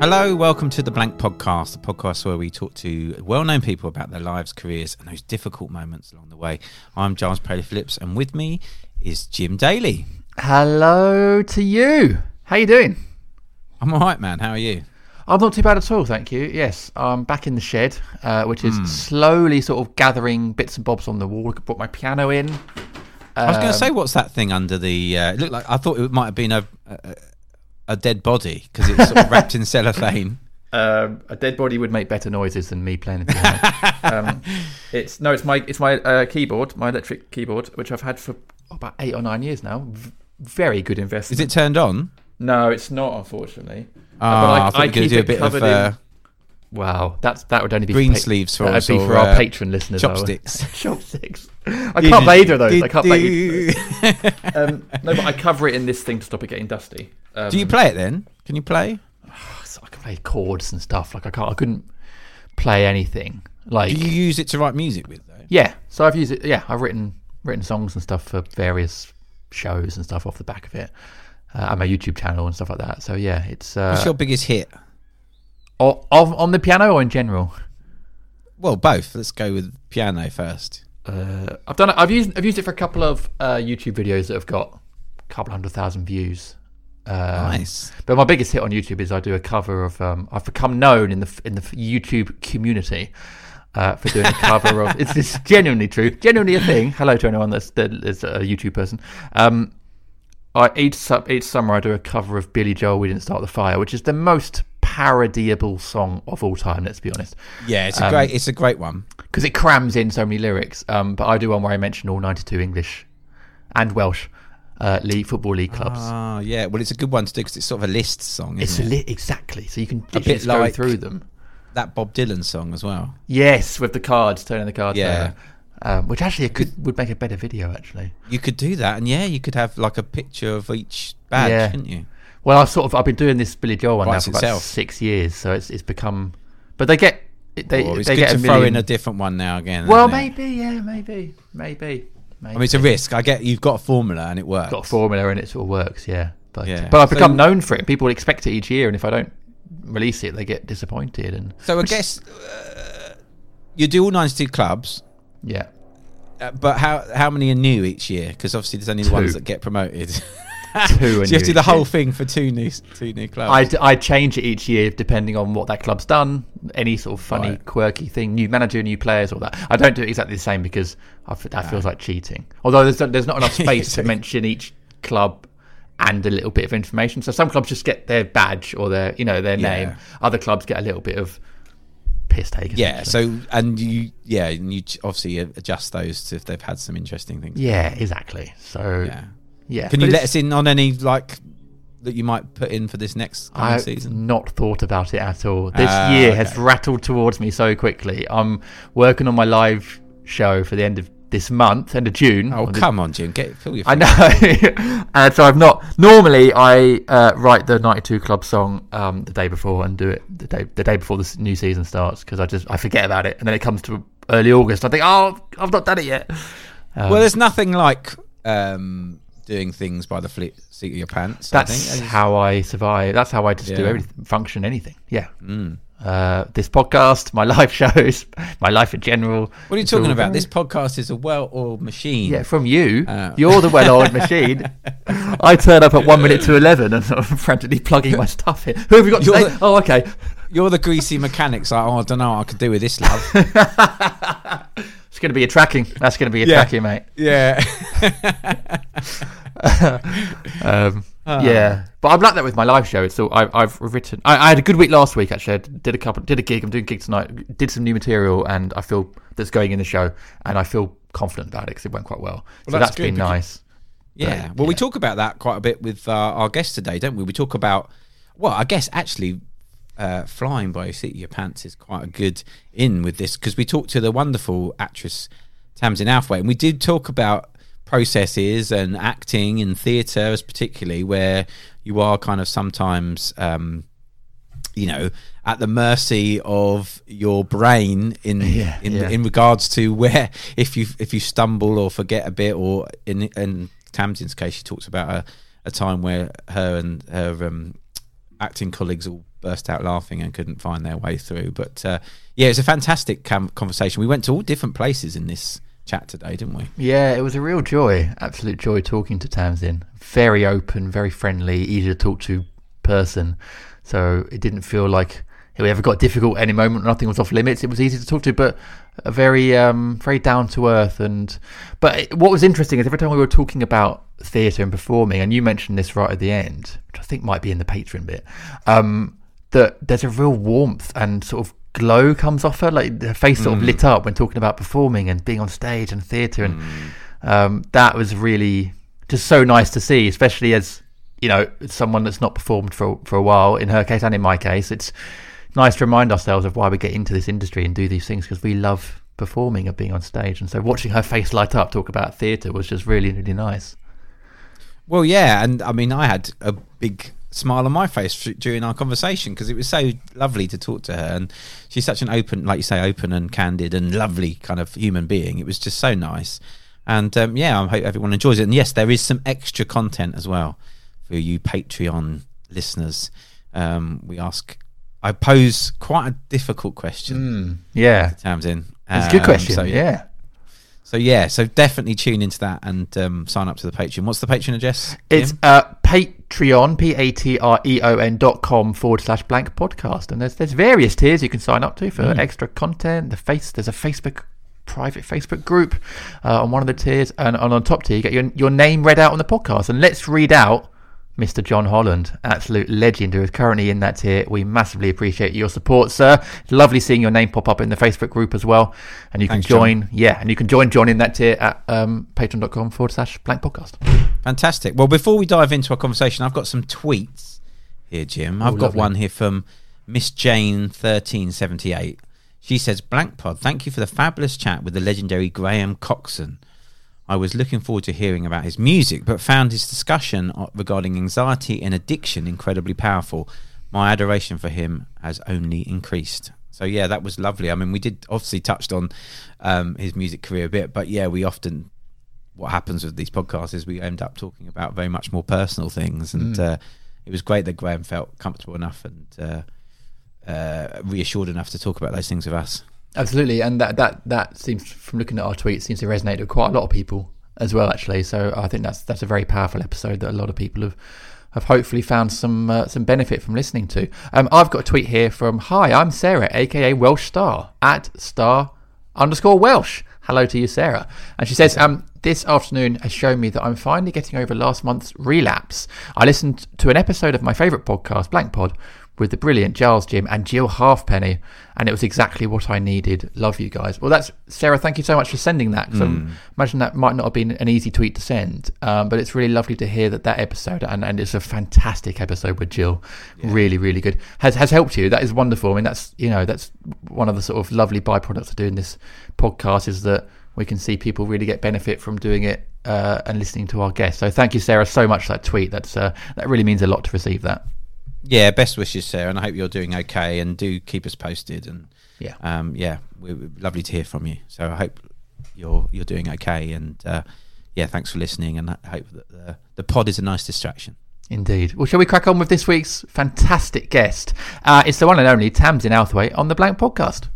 Hello, welcome to the Blank Podcast, the podcast where we talk to well known people about their lives, careers, and those difficult moments along the way. I'm Giles Paley Phillips, and with me is Jim Daly. Hello to you. How you doing? I'm all right, man. How are you? I'm not too bad at all, thank you. Yes, I'm back in the shed, uh, which is slowly sort of gathering bits and bobs on the wall. I brought my piano in. I was going Um, to say, what's that thing under the? Uh, it looked like I thought it might have been a a, a dead body because it's sort of wrapped in cellophane. Um, a dead body would make better noises than me playing the piano. um, it's no, it's my it's my uh, keyboard, my electric keyboard, which I've had for about eight or nine years now. V- very good investment. Is it turned on? No, it's not, unfortunately. Oh, Uh, but I thought you were do a bit of covered uh, Wow, that's that would only be green for pa- sleeves for us be or, for our uh, patron listeners. I chopsticks. chopsticks. I can't play either of those. I can't play either. Do Um, no, but I cover it in this thing to stop it getting dusty. Um, you play it then? Can you play? so I can play chords and stuff. Like I can't. I couldn't play anything. Like Do you use it to write music with though? yeah. So I've used it. Yeah, I've written written songs and stuff for various shows and stuff off the back of it. Uh, and my YouTube channel and stuff like that. So yeah, it's uh, What's your biggest hit? o- of, on the piano or in general. Well, both. Let's go with piano first. Uh, I've done it. I've used I've used it for a couple of uh, YouTube videos that have got a couple hundred thousand views. Um, Nice. But my biggest hit on YouTube is I do a cover of. Um, I've become known in the in the YouTube community uh, for doing a cover of. It's, it's genuinely true, genuinely a thing. Hello to anyone that's that is a YouTube person. Um, I, each each summer I do a cover of Billy Joel. We didn't start the fire, which is the most parodiable song of all time. Let's be honest Yeah, it's a Um, great. It's a great one. Because it crams in so many lyrics. Um, but I do one where I mention all 92 English and Welsh uh, league football league clubs. Oh, yeah. Well, it's a good one to do because it's sort of a list song, it's a li- exactly so you can A bit just go like- through them. that Bob Dylan song as well. Yes, with the cards, turning the cards. Yeah. Um, which actually it could would make a better video actually. You could do that, and yeah, you could have like a picture of each badge, Yeah. couldn't you? Well, I've sort of I've been doing this Billy Joel one Writes now for about six years, so it's it's become. But they get they it's they good get to a throw in a different one now again. well, maybe yeah, maybe maybe. maybe. I mean, it's a risk. I get you've got a formula and it works. got a formula and it sort of works, yeah. But, Yeah. but I've So- become known for it. People expect it each year, and if I don't release it, they get disappointed. And So I guess uh, you do all ninety-two clubs, yeah, uh, but how how many are new each year? Because obviously there's only the ones that get promoted. so two. you have to do the whole year. thing for two new two new clubs. I, I change it each year depending on what that club's done, any sort of funny, Right. quirky thing, new manager, new players, all that. I don't do it exactly the same because I that feels like cheating. Although there's there's not enough space to mention each club and a little bit of information. So some clubs just get their badge or their you know their Yeah. name. Other clubs get a little bit of piss take. yeah. So and you yeah and you obviously adjust those to if they've had some interesting things. yeah, exactly. So Yeah. Yeah. Can you let us in on any like that you might put in for this next coming I've season? not thought about it at all. This Ah, year okay. has rattled towards me so quickly. I'm working on my live show for the end of this month, end of June. Oh come on, June, get fill your. I know. and so I've not. Normally, I uh, write the '92 Club song um, the day before and do it the day the day before the new season starts because I just I forget about it, and then it comes to early August. I think, oh, I've not done it yet. Um, well, there's nothing like um, doing things by the fleet seat of your pants. I That's think. how I survive. That's how I just do Yeah. everything, function, anything. Yeah. Uh, this podcast, my live shows, my life in general. What are you talking all about? This podcast is a well-oiled machine. Yeah, from you. Uh. You're the well-oiled machine. I turn up at one minute to eleven and I'm frantically plugging my stuff in. Who have you got today? the- Oh, okay. You're the greasy mechanics. Like, oh, I don't know what I could do with this, love. It's going to be a tracking. That's going to be a Yeah. tracking, mate. yeah. Um, Ah. Yeah, but I'm like that with my live show. It's all I, I've written. I, I had a good week last week. Actually, I did a couple, did a gig. I'm doing a gig tonight. Did some new material, and I feel that's going in the show, and I feel confident about it because it went quite well. so that's that's good been nice. Yeah. But, Well, we talk about that quite a bit with uh, our guest today, don't we? We talk about, well, I guess actually uh, flying by your seat of your pants is quite a good in with this because we talked to the wonderful actress Tamzin Outhwaite and we did talk about processes and acting in theatre as particularly where you are kind of sometimes um, you know at the mercy of your brain in Yeah, in yeah. in regards to where if you if you stumble or forget a bit or in in Tamzin's case she talks about a, a time where her and her um, acting colleagues all burst out laughing and couldn't find their way through but uh, yeah it's a fantastic cam- conversation we went to all different places in this chat today didn't we Yeah, it was a real joy, absolute joy talking to Tamzin. Very open, very friendly, easy to talk to person. So it didn't feel like we ever got difficult any moment. Nothing was off limits. It was easy to talk to, but a very, um, very down to earth. And but what was interesting is every time we were talking about theatre and performing, and you mentioned this right at the end, which I think might be in the Patreon bit, um, that there's a real warmth and sort of glow comes off her. Like her face sort of lit up when talking about performing and being on stage and theatre, and um, that was really just so nice to see, especially as you know someone that's not performed for for a while. In her case and in my case, it's nice to remind ourselves of why we get into this industry and do these things because we love performing and being on stage. And so watching her face light up, talk about theatre, was just really really nice. Well, yeah, and I mean, I had a big smile on my face during our conversation because it was so lovely to talk to her, and she's such an open, like you say, open and candid and lovely kind of human being. It was just so nice, and um, yeah, I hope everyone enjoys it. And yes, there is some extra content as well for you Patreon listeners. Um, we ask, I pose quite a difficult question, Yeah, Tamzin. it's a good Um, question. So, yeah. So yeah, so definitely tune into that and um, sign up to the Patreon. What's the Patreon address? It's uh, Patreon, P A T R E O N dot com forward slash blank podcast. And there's there's various tiers you can sign up to for Mm. extra content. The face there's a Facebook private Facebook group uh, on one of the tiers, and, and on top tier you get your your name read out on the podcast. And let's read out Mr. John Holland, absolute legend who is currently in that tier. We massively appreciate your support, sir. It's lovely seeing your name pop up in the Facebook group as well. And you Thanks, can join, yeah, and you can join John in that tier at um, patreon.com forward slash blank podcast. Fantastic. Well, before we dive into our conversation, I've got some tweets here, Jim. I've got Oh, lovely. one here from Miss Jane thirteen seventy eight. She says, "Blank Pod, thank you for the fabulous chat with the legendary Graham Coxon. I was looking forward to hearing about his music, but found his discussion regarding anxiety and addiction incredibly powerful. My adoration for him has only increased." So yeah, that was lovely. I mean, we did obviously touched on um, his music career a bit, but yeah, we often what happens with these podcasts is we end up talking about very much more personal things, and uh, it was great that Graham felt comfortable enough and uh, uh, reassured enough to talk about those things with us. Absolutely, and that that that seems from looking at our tweets seems to resonate with quite a lot of people. as well, actually. So I think that's that's a very powerful episode that a lot of people have have hopefully found some uh, some benefit from listening to. Um, I've got a tweet here from Hi, I'm Sarah, aka Welsh Star at star underscore Welsh. Hello to you, Sarah. And she says, um, this afternoon has shown me that I'm finally getting over last month's relapse. I listened to an episode of my favourite podcast, Blank Pod, with the brilliant Giles Jim and Jill Halfpenny, and it was exactly what I needed. Love you guys. Well, that's Sarah. Thank you so much for sending that. 'cause I imagine that might not have been an easy tweet to send, um, but it's really lovely to hear that that episode, and, and it's a fantastic episode with Jill. Really, really good. Has has helped you. That is wonderful. I mean, that's you know that's one of the sort of lovely byproducts of doing this podcast is that we can see people really get benefit from doing it uh, and listening to our guests. So thank you, Sarah, so much for that tweet. That's uh, that really means a lot to receive that. Yeah, best wishes, Sarah, and I hope you're doing okay. And do keep us posted. And Yeah. um, yeah, we we're lovely to hear from you. So I hope you're you're doing okay. And uh, yeah, thanks for listening. And I hope that the the pod is a nice distraction. Indeed. Well, shall we crack on with this week's fantastic guest? Uh, it's the one and only Tamzin Outhwaite on the Blank Podcast.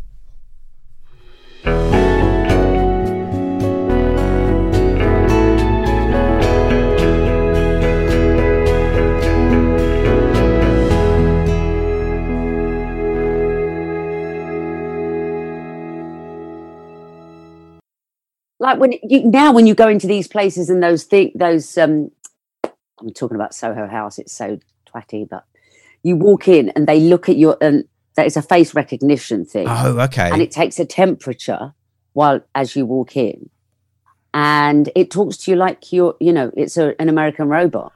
Like when you now when you go into these places and those thing those um i'm talking about soho house it's so twatty but you walk in and they look at your and that is a face recognition thing. Oh, okay. and it takes a temperature while as you walk in. And it talks to you like you're you know it's a, an american robot.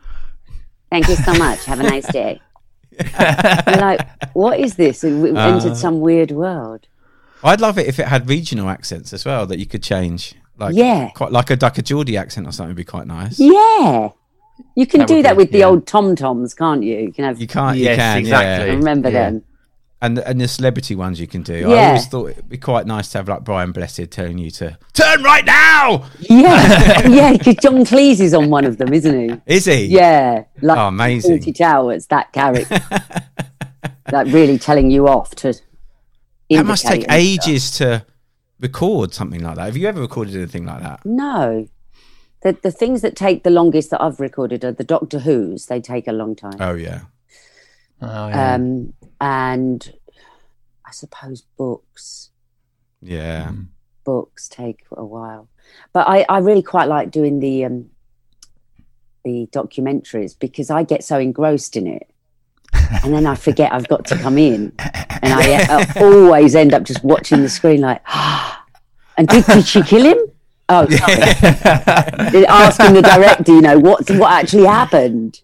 Thank you so much. Have a nice day. You're like what is this? We've entered Uh. some weird world. I'd love it if it had regional accents as well that you could change. Like Yeah. quite like a like a Geordie accent or something would be quite nice. Yeah. You can That do that be- with the old tom toms, can't you? You can have You can't. Yes, you can. exactly. Yeah. remember Yeah. them. And the, and the celebrity ones you can do. I always thought it'd be quite nice to have like Brian Blessed telling you to turn right now. Yeah, yeah, because John Cleese is on one of them, isn't he? Is he? Yeah, like Oh, amazing. Fawlty Towers, that character, like really telling you off to. That must take indicate and stuff. ages to record something like that. Have you ever recorded anything like that? No, the the things that take the longest that I've recorded are the Doctor Who's. They take a long time. Oh yeah. Oh, yeah. Um, and I suppose books. Yeah. books take a while but i i really quite like doing the um the documentaries because i get so engrossed in it and then i forget i've got to come in and i, I always end up just watching the screen like and did, did she kill him oh sorry. asking the director you know what what actually happened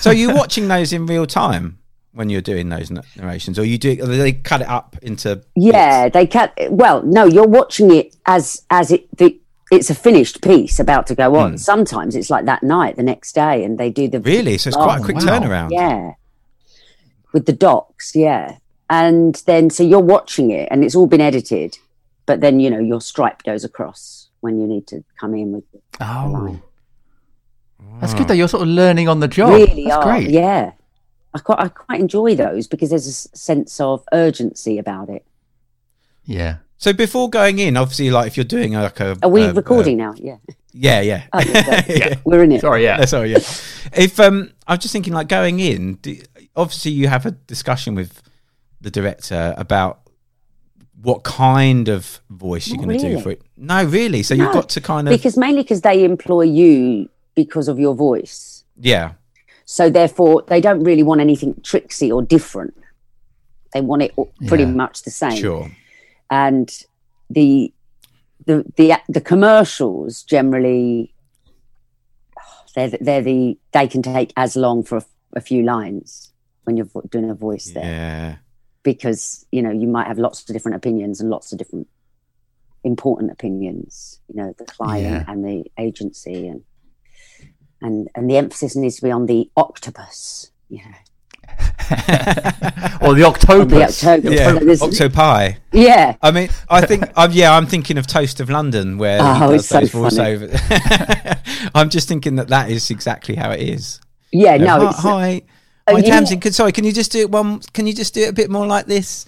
So you're watching those in real time when you're doing those narrations, or you do? Or they cut it up into? Yeah, they cut. Well, no, you're watching it as as it the it's a finished piece about to go on. Hmm. Sometimes it's like that night, the next day, and they do the Really? So it's quite a Oh, quick wow. turnaround. yeah with the docs, yeah, and then so you're watching it, and it's all been edited, but then you know your stripe goes across when you need to come in with the oh, line. that's good though. You're sort of learning on the job. really that's are, great. yeah. I quite I quite enjoy those because there's a sense of urgency about it. Yeah. So before going in, obviously, like if you're doing like a, Are we a- recording a- now? Yeah, yeah, yeah, Oh, yeah, yeah. we're in it. Sorry. Yeah. Yeah, sorry, yeah. If um, I was just thinking, like going in, do, obviously you have a discussion with the director about what kind of voice you're going to do for it. No, really. So you've got to kind of because mainly because they employ you because of your voice. Yeah, so therefore they don't really want anything tricksy or different. They want it all- pretty Yeah. much the same. Sure, and the the the the commercials generally oh, they're they're the they can take as long for a, a few lines when you're vo- doing a voice there yeah, because you know you might have lots of different opinions and lots of different important opinions you know the client Yeah. and the agency and and and the emphasis needs to be on the octopus you know or the Octopus. the octopus yeah. Octopi. yeah I mean, I think, I'm, yeah, I'm thinking of Toast of London, where Oh, it's so funny. I'm just thinking that that is exactly how it is. yeah You know, no hi, it's hi, Oh, yeah. Tamzin. Could, sorry, can you just do it one? Can you just do it a bit more like this?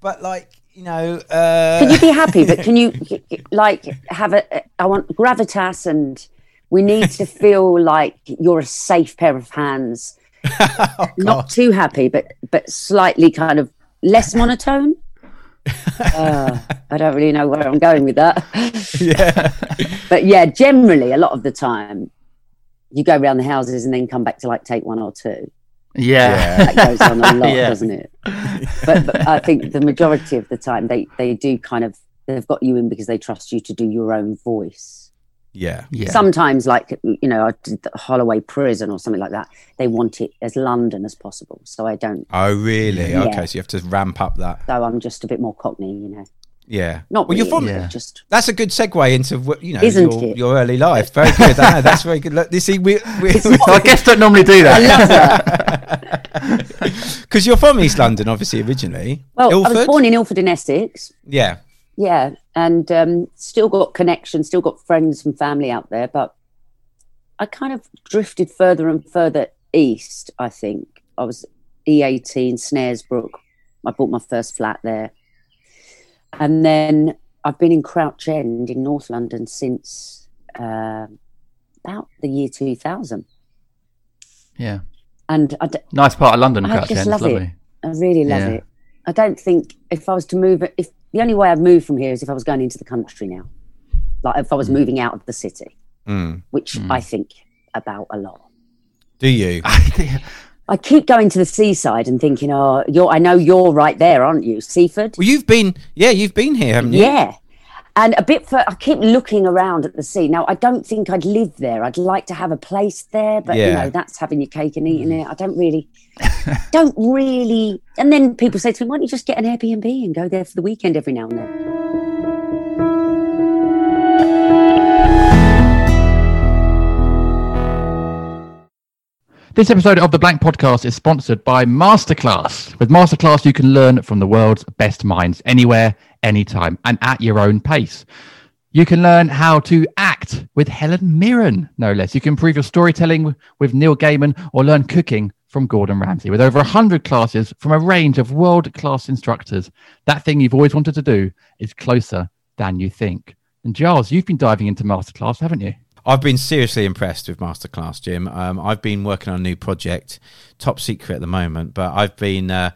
But like, you know, uh, Can you be happy? But can you like have a? I want gravitas, and we need to feel like you're a safe pair of hands. Oh, Not too happy, but but slightly kind of less monotone. uh, I don't really know where I'm going with that. yeah, but yeah, generally, a lot of the time, you go around the houses and then come back to like take one or two. Yeah. That goes on a lot, Yeah. doesn't it? But, but I think the majority of the time, they they do kind of they've got you in because they trust you to do your own voice. yeah, Yeah. Sometimes, like you know, I did the Holloway Prison or something like that. They want it as London as possible, so I don't. Oh, really? Yeah. Okay, so you have to ramp up that. So I'm just a bit more Cockney, you know. Yeah. Not well, really, you're from. Yeah. just That's a good segue into you know Isn't your, it? your early life. Very good. I that's very good. Look, you see, we I guess don't normally do that. I love that. because you're from East London, obviously originally. Well, I was born in Ilford in Essex. Yeah. Yeah, and um, still got connections, still got friends and family out there, but I kind of drifted further and further east. I think I was E18, Snaresbrook. I bought my first flat there, and then I've been in Crouch End in North London since uh, about the year 2000, Yeah. and I, d- Nice part of London, I Crouch just End. love Lovely. it. I really love Yeah. it. I don't think if I was to move, if the only way I'd move from here is if I was going into the country now, like if I was moving out of the city, Mm. which I think about a lot. Do you? I keep going to the seaside and thinking, oh, you're, I know you're right there, aren't you, Seaford? Well, you've been. Yeah, you've been here, haven't you? Yeah. And a bit for, I keep looking around at the sea. Now, I don't think I'd live there. I'd like to have a place there, but you know, that's having your cake and eating mm. it. I don't really, don't really. And then people say to me, why don't you just get an Airbnb and go there for the weekend every now and then? This episode of the Blank Podcast is sponsored by Masterclass. With Masterclass, you can learn from the world's best minds anywhere, anytime, and at your own pace. You can learn how to act with Helen Mirren, no less. You can improve your storytelling with Neil Gaiman or learn cooking from Gordon Ramsay. With over 100 classes from a range of world class instructors, that thing you've always wanted to do is closer than you think. And Giles, you've been diving into Masterclass, haven't you? I've been seriously impressed with Masterclass, Jim. Um, I've been working on a new project, top secret at the moment, but I've been uh,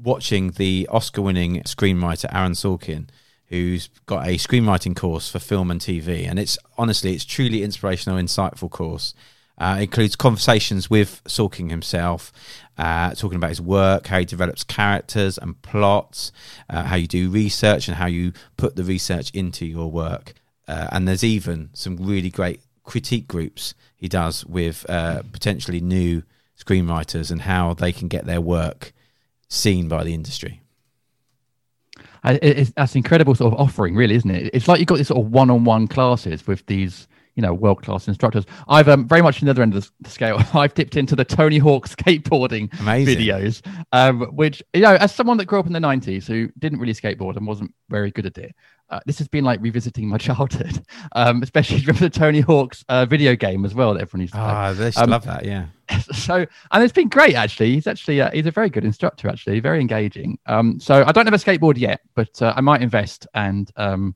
watching the Oscar-winning screenwriter Aaron Sorkin, who's got a screenwriting course for film and TV, and it's honestly, it's truly inspirational, insightful course. Uh, includes conversations with Sorkin himself, uh, talking about his work, how he develops characters and plots, uh, how you do research, and how you put the research into your work. Uh, and there's even some really great critique groups he does with uh, potentially new screenwriters and how they can get their work seen by the industry. I- that's incredible sort of offering, really, isn't it? It's like you've got these sort of one-on-one classes with these, you know, world-class instructors. I've um, very much on the other end of the scale. I've dipped into the Tony Hawk skateboarding Amazing. videos, um, which you know, as someone that grew up in the '90s who didn't really skateboard and wasn't very good at it. Uh, this has been like revisiting my childhood, um, especially remember the Tony Hawk's uh, video game as well that everyone used to play Ah, they Um, love that, yeah. so and it's been great actually he's actually uh, he's a very good instructor actually very engaging um so i don't have a skateboard yet but uh, i might invest and um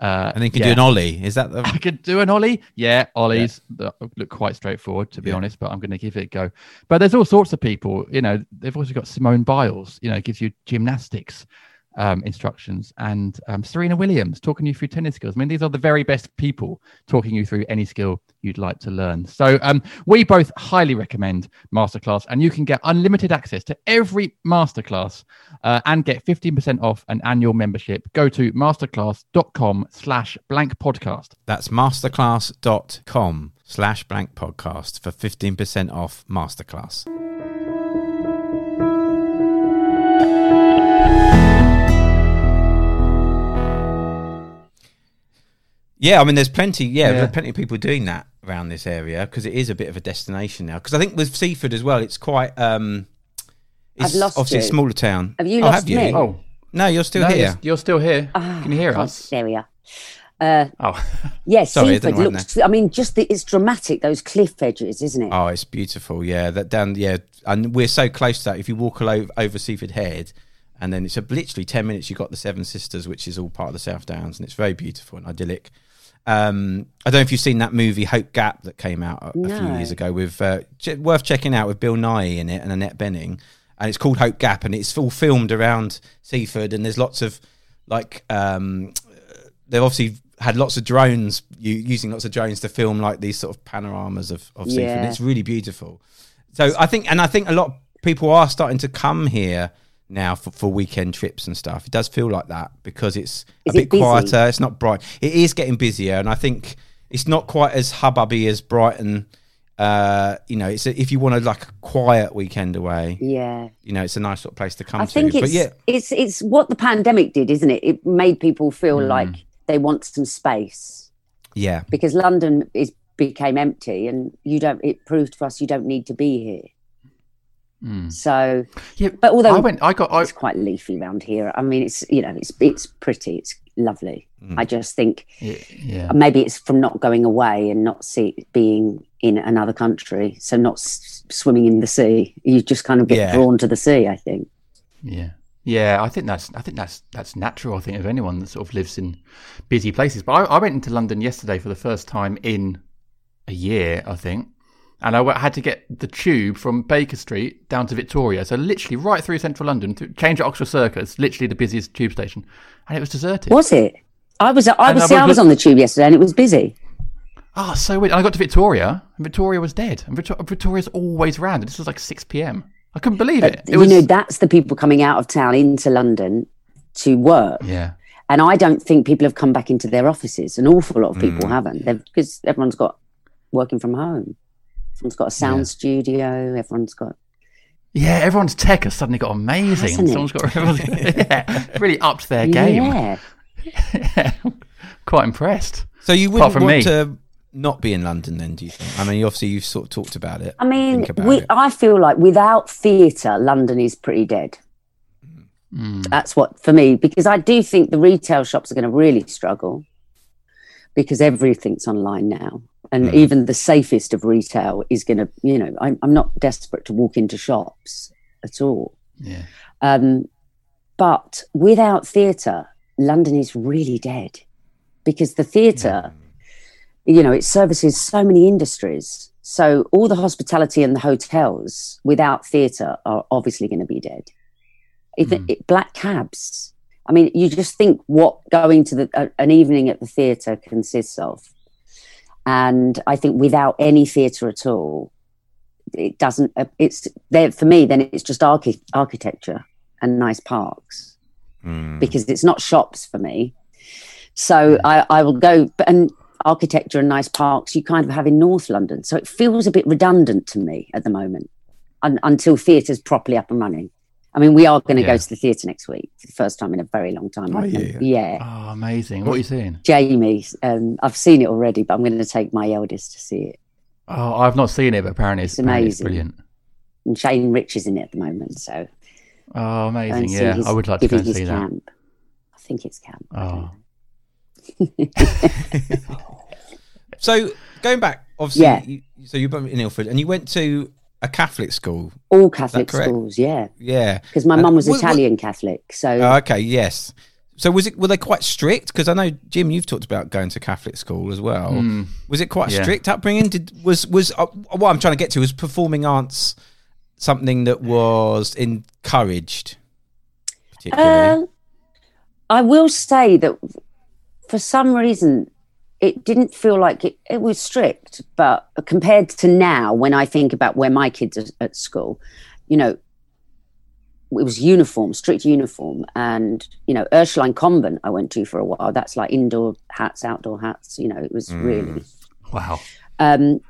uh And then you can yeah. do an ollie. Is that the? I could do an ollie. Yeah, ollies that look quite straightforward to be Yeah. honest, but I'm going to give it a go. But there's all sorts of people. You know, they've also got Simone Biles. You know, gives you gymnastics um, instructions, and um, Serena Williams talking you through tennis skills. I mean, these are the very best people talking you through any skill you'd like to learn. So um, we both highly recommend Masterclass, and you can get unlimited access to every masterclass uh, and get 15% off an annual membership. Go to masterclass.com slash blank podcast. That's masterclass.com slash blank podcast for 15% off masterclass. Yeah, I mean, there's plenty. Yeah, Yeah. there's plenty of people doing that around this area because it is a bit of a destination now. Because I think with Seaford as well, it's quite. um It's I've lost obviously a smaller town. Have you oh, lost have you? me? Oh, no, you're still no, here. You're, you're still here. Ah, Can you hear God, us? There we are. Uh, Oh, yes, Sorry, I didn't Seaford know looks. I mean, just the, it's dramatic. Those cliff edges, isn't it? Oh, it's beautiful. Yeah, that down. Yeah, and we're so close to that. If you walk all over, over Seaford Head and then it's a, literally ten minutes. You have got the Seven Sisters, which is all part of the South Downs, and it's very beautiful and idyllic. Um, I don't know if you've seen that movie Hope Gap that came out a, a few years ago with uh, worth checking out with Bill Nighy in it and Annette Bening, and it's called Hope Gap, and it's all filmed around Seaford, and there's lots of like um, they've obviously had lots of drones u- using lots of drones to film like these sort of panoramas of, of Seaford. Yeah. It's really beautiful. So I think, and I think a lot of people are starting to come here now for, for weekend trips and stuff. It does feel like that because it's Is a it bit busy? quieter. It's not bright. It is getting busier, and I think it's not quite as hubbubby as Brighton. Uh, you know, it's a, if you want a like a quiet weekend away, Yeah. you know, it's a nice sort of place to come I to. think but it's yeah, it's it's what the pandemic did, isn't it? It made people feel Hmm. like they want some space yeah, because London is became empty, and you don't. It proved to us you don't need to be here. Mm. So, Yeah, but although I went, I got, I, it's quite leafy around here. I mean, it's you know, it's it's pretty, it's lovely. Hmm. I just think yeah, yeah. maybe it's from not going away and not see being in another country, so not s- swimming in the sea. You just kind of get Yeah. drawn to the sea. I think. Yeah. Yeah, I think that's I think that's that's natural. I think of anyone that sort of lives in busy places. But I, I went into London yesterday for the first time in a year, I think, and I had to get the tube from Baker Street down to Victoria, so literally right through central London, to change at Oxford Circus, literally the busiest tube station, and it was deserted. Was it? I was. I was. See, I was- on the tube yesterday, and it was busy. Oh, so weird. And I got to Victoria, and Victoria was dead. And Victor- Victoria's always rammed. This was like six p.m. I couldn't believe it. It you was. know, that's the people coming out of town into London to work. yeah. And I don't think people have come back into their offices. An awful lot of people Mm. haven't. Because everyone's got working from home. Everyone's got a sound Yeah. studio. Everyone's got. Yeah, everyone's tech has suddenly got amazing. Hasn't it? Someone's got yeah, really upped their game. Yeah. Quite impressed. So you Apart wouldn't from want me. to not be in London then? Do you think? I mean, obviously you've sort of talked about it. I mean, we, it. I feel like without theatre, London is pretty dead. Mm. That's what for me because I do think the retail shops are going to really struggle because everything's online now, and Mm. even the safest of retail is going to. You know, I'm, I'm not desperate to walk into shops at all, Yeah. um, but without theatre, London is really dead because the theatre, you know, it services so many industries. So all the hospitality and the hotels without theatre are obviously going to be dead. Even it, black cabs. I mean, you just think what going to the, a, an evening at the theatre consists of, and I think without any theatre at all, it doesn't. Uh, it's there for me. Then it's just archi- architecture and nice parks Mm. because it's not shops for me. So I, I will go and architecture and nice parks you kind of have in North London. So it feels a bit redundant to me at the moment un, until theatre's properly up and running. I mean, we are going to Yeah. go to the theatre next week for the first time in a very long time. I Are think. you? Yeah. Oh, amazing. What are you seeing? Jamie, um, I've seen it already, but I'm going to take my eldest to see it. Oh, I've not seen it, but apparently it's, It's apparently it's amazing. brilliant. And Shane Rich is in it at the moment, so Oh, amazing. Yeah, his- I would like to go and his see that. camp. I think it's camp. Oh. So going back, obviously, Yeah. you, so you're in Ilford and you went to a Catholic school. All Catholic schools, yeah. Yeah. Because my And mum was what- what- Italian Catholic, so Oh, okay. Yes. So was it? Were they quite strict? Because I know Jim, you've talked about going to Catholic school as well. Mm. Was it quite Yeah. strict upbringing? Did was was uh, what I'm trying to get to was performing arts something that was encouraged, particularly. Uh, I will say that for some reason it didn't feel like it, it was strict, but compared to now, when I think about where my kids are at school, you know, it was uniform, strict uniform, and you know, Ursuline Convent I went to for a while. That's like indoor hats, outdoor hats. You know, it was really. Wow. Um,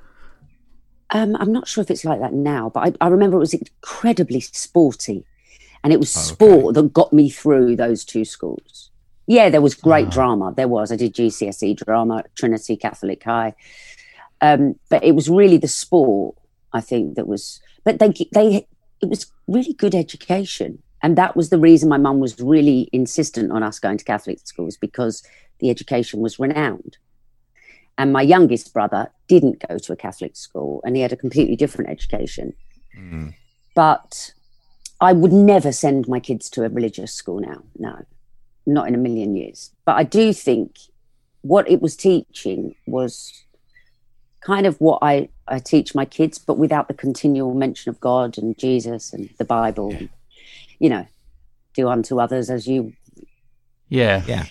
um, I'm not sure if it's like that now, but I, I remember it was incredibly sporty, and it was sport that got me through those two schools. Yeah, there was great drama. There was. I did GCSE drama Trinity Catholic High, um, but it was really the sport I think that was. But they they it was really good education, and that was the reason my mum was really insistent on us going to Catholic schools because the education was renowned. And my youngest brother didn't go to a Catholic school and he had a completely different education. But I would never send my kids to a religious school now. No, not in a million years. But I do think what it was teaching was kind of what I, I teach my kids, but without the continual mention of God and Jesus and the Bible. And, you know, do unto others as you. Yeah. Yeah.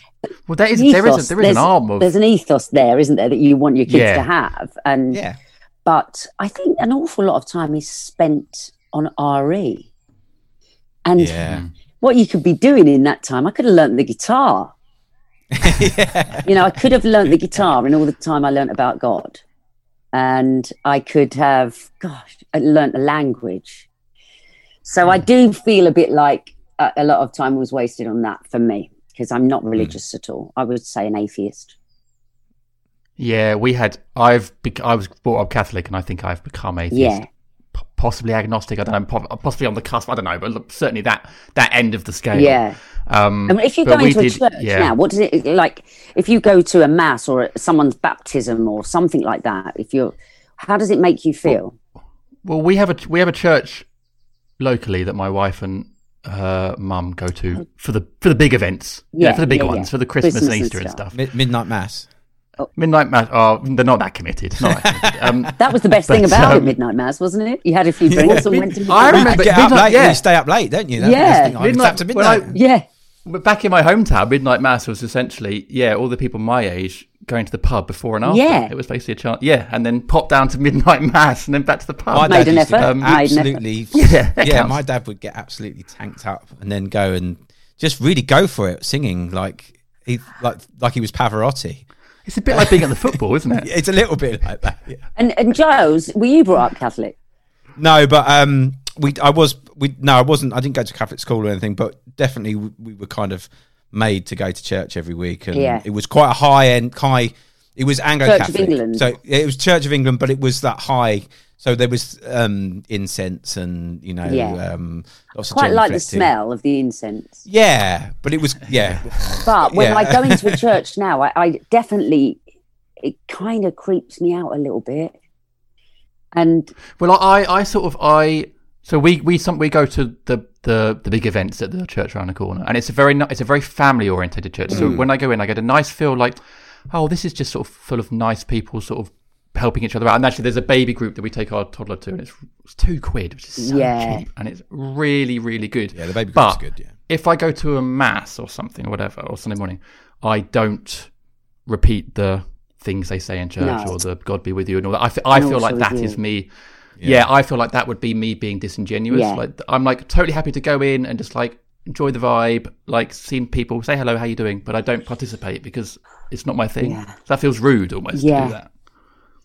Well, there is there is a, there is an There's- arm of There's an ethos there, isn't there, that you want your kids Yeah. to have. And Yeah. but I think an awful lot of time is spent on RE. And Yeah. What you could be doing in that time, I could have learnt the guitar. You know, I could have learnt the guitar in all the time I learnt about God. And I could have, gosh, I learnt a language. So I hmm. do feel a bit like a, a lot of time was wasted on that for me because I'm not hmm. religious at all. I would say an atheist. Yeah, we had. I've. Bec- I was brought up Catholic, and I think I've become atheist. Yeah. P- possibly agnostic. I don't know. Possibly on the cusp. I don't know, but certainly that that end of the scale. Yeah. Um, I mean, if you go into a did- church yeah. now, what does it like? If you go to a mass or someone's baptism or something like that, if you're, how does it make you feel? Well, we have a we have a church locally that my wife and her mum go to for the for the big events. You know, Yeah, for the big yeah, ones, yeah. for the Christmas, Christmas and and Easter and stuff. stuff. Mid- midnight mass. Midnight mass. Oh, they're not that committed. Not that committed. Um, That was the best thing But, about it, um, midnight mass, wasn't it? You had a few drinks and went to I midnight remember- You get up late. yeah. You stay up late, don't you? That's the Yeah. best thing. I was Midnight- to when I- midnight. Yeah, But back in my hometown, midnight mass was essentially yeah, all the people my age going to the pub before and after. Yeah. it was basically a chance. Yeah, and then pop down to midnight mass and then back to the pub. My Made dad an used to effort, made an effort. absolutely. Yeah, yeah. counts. My dad would get absolutely tanked up and then go and just really go for it, singing like he like like he was Pavarotti. It's a bit like being at the football, isn't it? It's a little bit like that. Yeah. and and Giles, were you brought up Catholic? No, but um, we I was we no, I wasn't. I didn't go to Catholic school or anything, but definitely we, we were kind of made to go to church every week, and Yeah. it was quite a high end high. It was Anglo Catholic, England. so it was Church of England, but it was that high. So there was um, incense and you know Yeah. um, lots of Quite like the smell of the incense. Yeah, but it was yeah. But when Yeah. I go into a church now, I, I definitely it kind of creeps me out a little bit. And Well, I, I sort of I so we we some we go to the the the big events at the church around the corner, and it's a very it's a very family oriented church. So when I go in, I get a nice feel like, oh, this is just sort of full of nice people, sort of helping each other out. And actually, there's a baby group that we take our toddler to, and it's, it's two quid, which is so Yeah. cheap, and it's really really good. Yeah, the baby but group's good, yeah. if I go to a mass or something or whatever or Sunday morning, I don't repeat the things they say in church No. or the God be with you and all that. I, fe- I And feel like with that you. is me. Yeah. I feel like that would be me being disingenuous. Yeah. Like I'm like totally happy to go in and just like enjoy the vibe, like seeing people say hello, how you doing, but I don't participate because it's not my thing. Yeah. That feels rude almost to Yeah.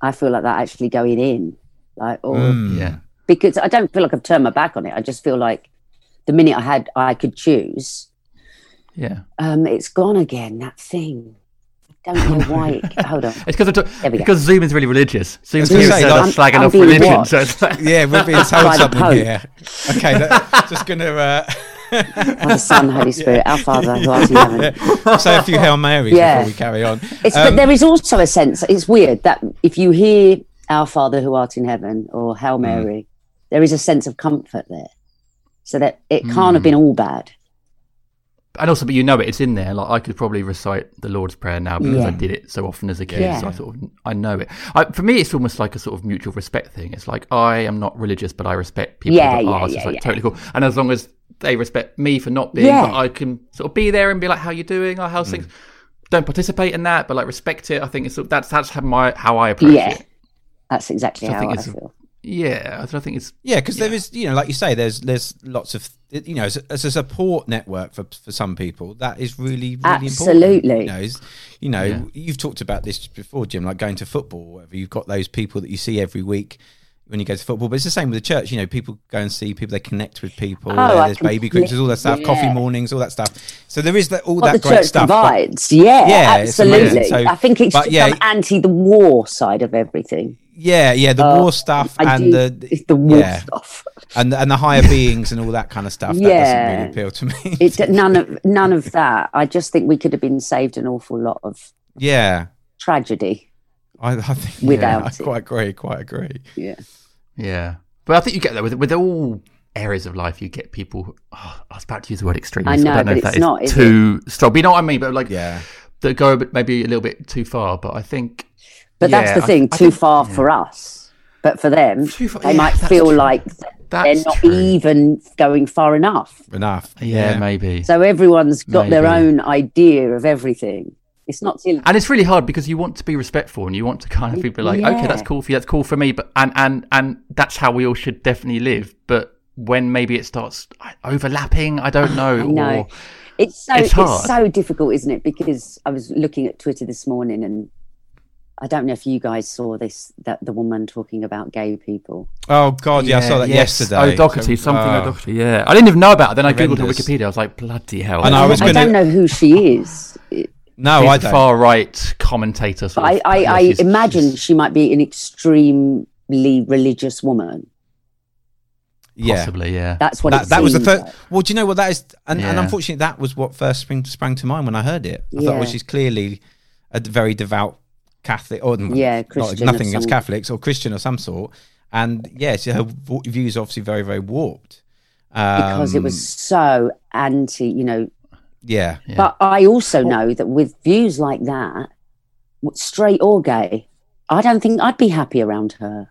Do that. I feel like that actually going in, like, or Mm. Yeah. because I don't feel like I've turned my back on it. I just feel like the minute I had, I could choose, Yeah. um, it's gone again. That thing. I don't know why. It, hold on. It's because There we go. because Zoom is really religious. Zoom's gonna really say, so like- much slagging I'm off religion. So it's like, Yeah, we're being told something Pope. here. Okay, that, just gonna uh, Father, Son, Holy Spirit, our Father who art in heaven. say a few Hail Marys Yeah. before we carry on. It's, Um, but there is also a sense. It's weird that if you hear "Our Father who art in heaven" or "Hail Mary," there is a sense of comfort there. So that it can't have been all bad. and also, but you know it, it's in there. Like I could probably recite the Lord's Prayer now because I did it so often as a kid. Yeah. So I sort of I know it. I, for me, it's almost like a sort of mutual respect thing. It's like I am not religious, but I respect people Yeah, that yeah, are. So it's like yeah. totally cool. And as long as they respect me for not being, Yeah. but I can sort of be there and be like, "How you doing? Or how's mm. things?" Don't participate in that, but like respect it. I think it's that's that's how my how I approach Yeah, it. that's exactly So I how think I feel. Yeah, I think it's Yeah, because there is, you know, like you say, there's there's lots of, you know, as a, as a support network for for some people, that is really really Absolutely. important. You know, is, you know, you've talked about this before, Jim, like going to football, whatever. You've got those people that you see every week when you go to football, but it's the same with the church. You know, people go and see people, they connect with people. Oh, there's baby groups, there's all that stuff, completely- coffee mornings, all that stuff. So there is that all that great stuff. but- provides, yeah, Yeah, absolutely. So- I think it's but yeah- anti the war side of everything. yeah, yeah, the Uh, war stuff I and do- the it's the war yeah. stuff. and and the higher beings and all that kind of stuff. That doesn't Yeah. really appeal to me. It, none of none of that. I just think we could have been saved an awful lot of yeah, tragedy. I, I think Without yeah, I quite agree. Quite agree. Yeah. Yeah, but I think you get that with with all areas of life you get people. Oh, I was about to use the word extremist. I know, don't know but if that it's is not, is too strong. But you know what I mean. But like, Yeah. that go a bit, maybe a little bit too far. But I think. But that's the thing, I- I too think- far yeah. for us. But for them, Too far- they yeah, might feel true. like they're That's not true. even going far enough. Enough. Yeah, maybe. So everyone's got their own idea of everything. It's not till and it's really hard because you want to be respectful and you want to kind of be like, okay, that's cool for you, that's cool for me, but and and and that's how we all should definitely live. But when maybe it starts overlapping, I don't know. I know. Or, It's so It's it's, hard. so difficult, isn't it? Because I was looking at Twitter this morning, and I don't know if you guys saw this that the woman talking about gay people. Oh God, yeah, I saw that yes. yesterday. Oh, O'Doherty, So, something uh, oh. O'Doherty. Yeah, I didn't even know about it. Then I googled her Horrendous. Wikipedia. I was like, bloody hell. And I was gonna- I don't know who she is, It- No, She's I a don't. far right commentator. Sort but I. I, Yeah, I she's- imagine she's- she might be an extremely religious woman. yeah. possibly, yeah. That's what That, it that was the seems third. like. Well, do you know what that is? And, and unfortunately, that was what first sprang, sprang to mind when I heard it. I thought, well, she's clearly a very devout Catholic, or Yeah, not- Christian nothing against Catholics or Christian of some sort. And yeah, so her v- views are obviously very, very warped. Um, because it was so anti, you know. Yeah, Yeah. But I also know that with views like that, straight or gay, I don't think I'd be happy around her.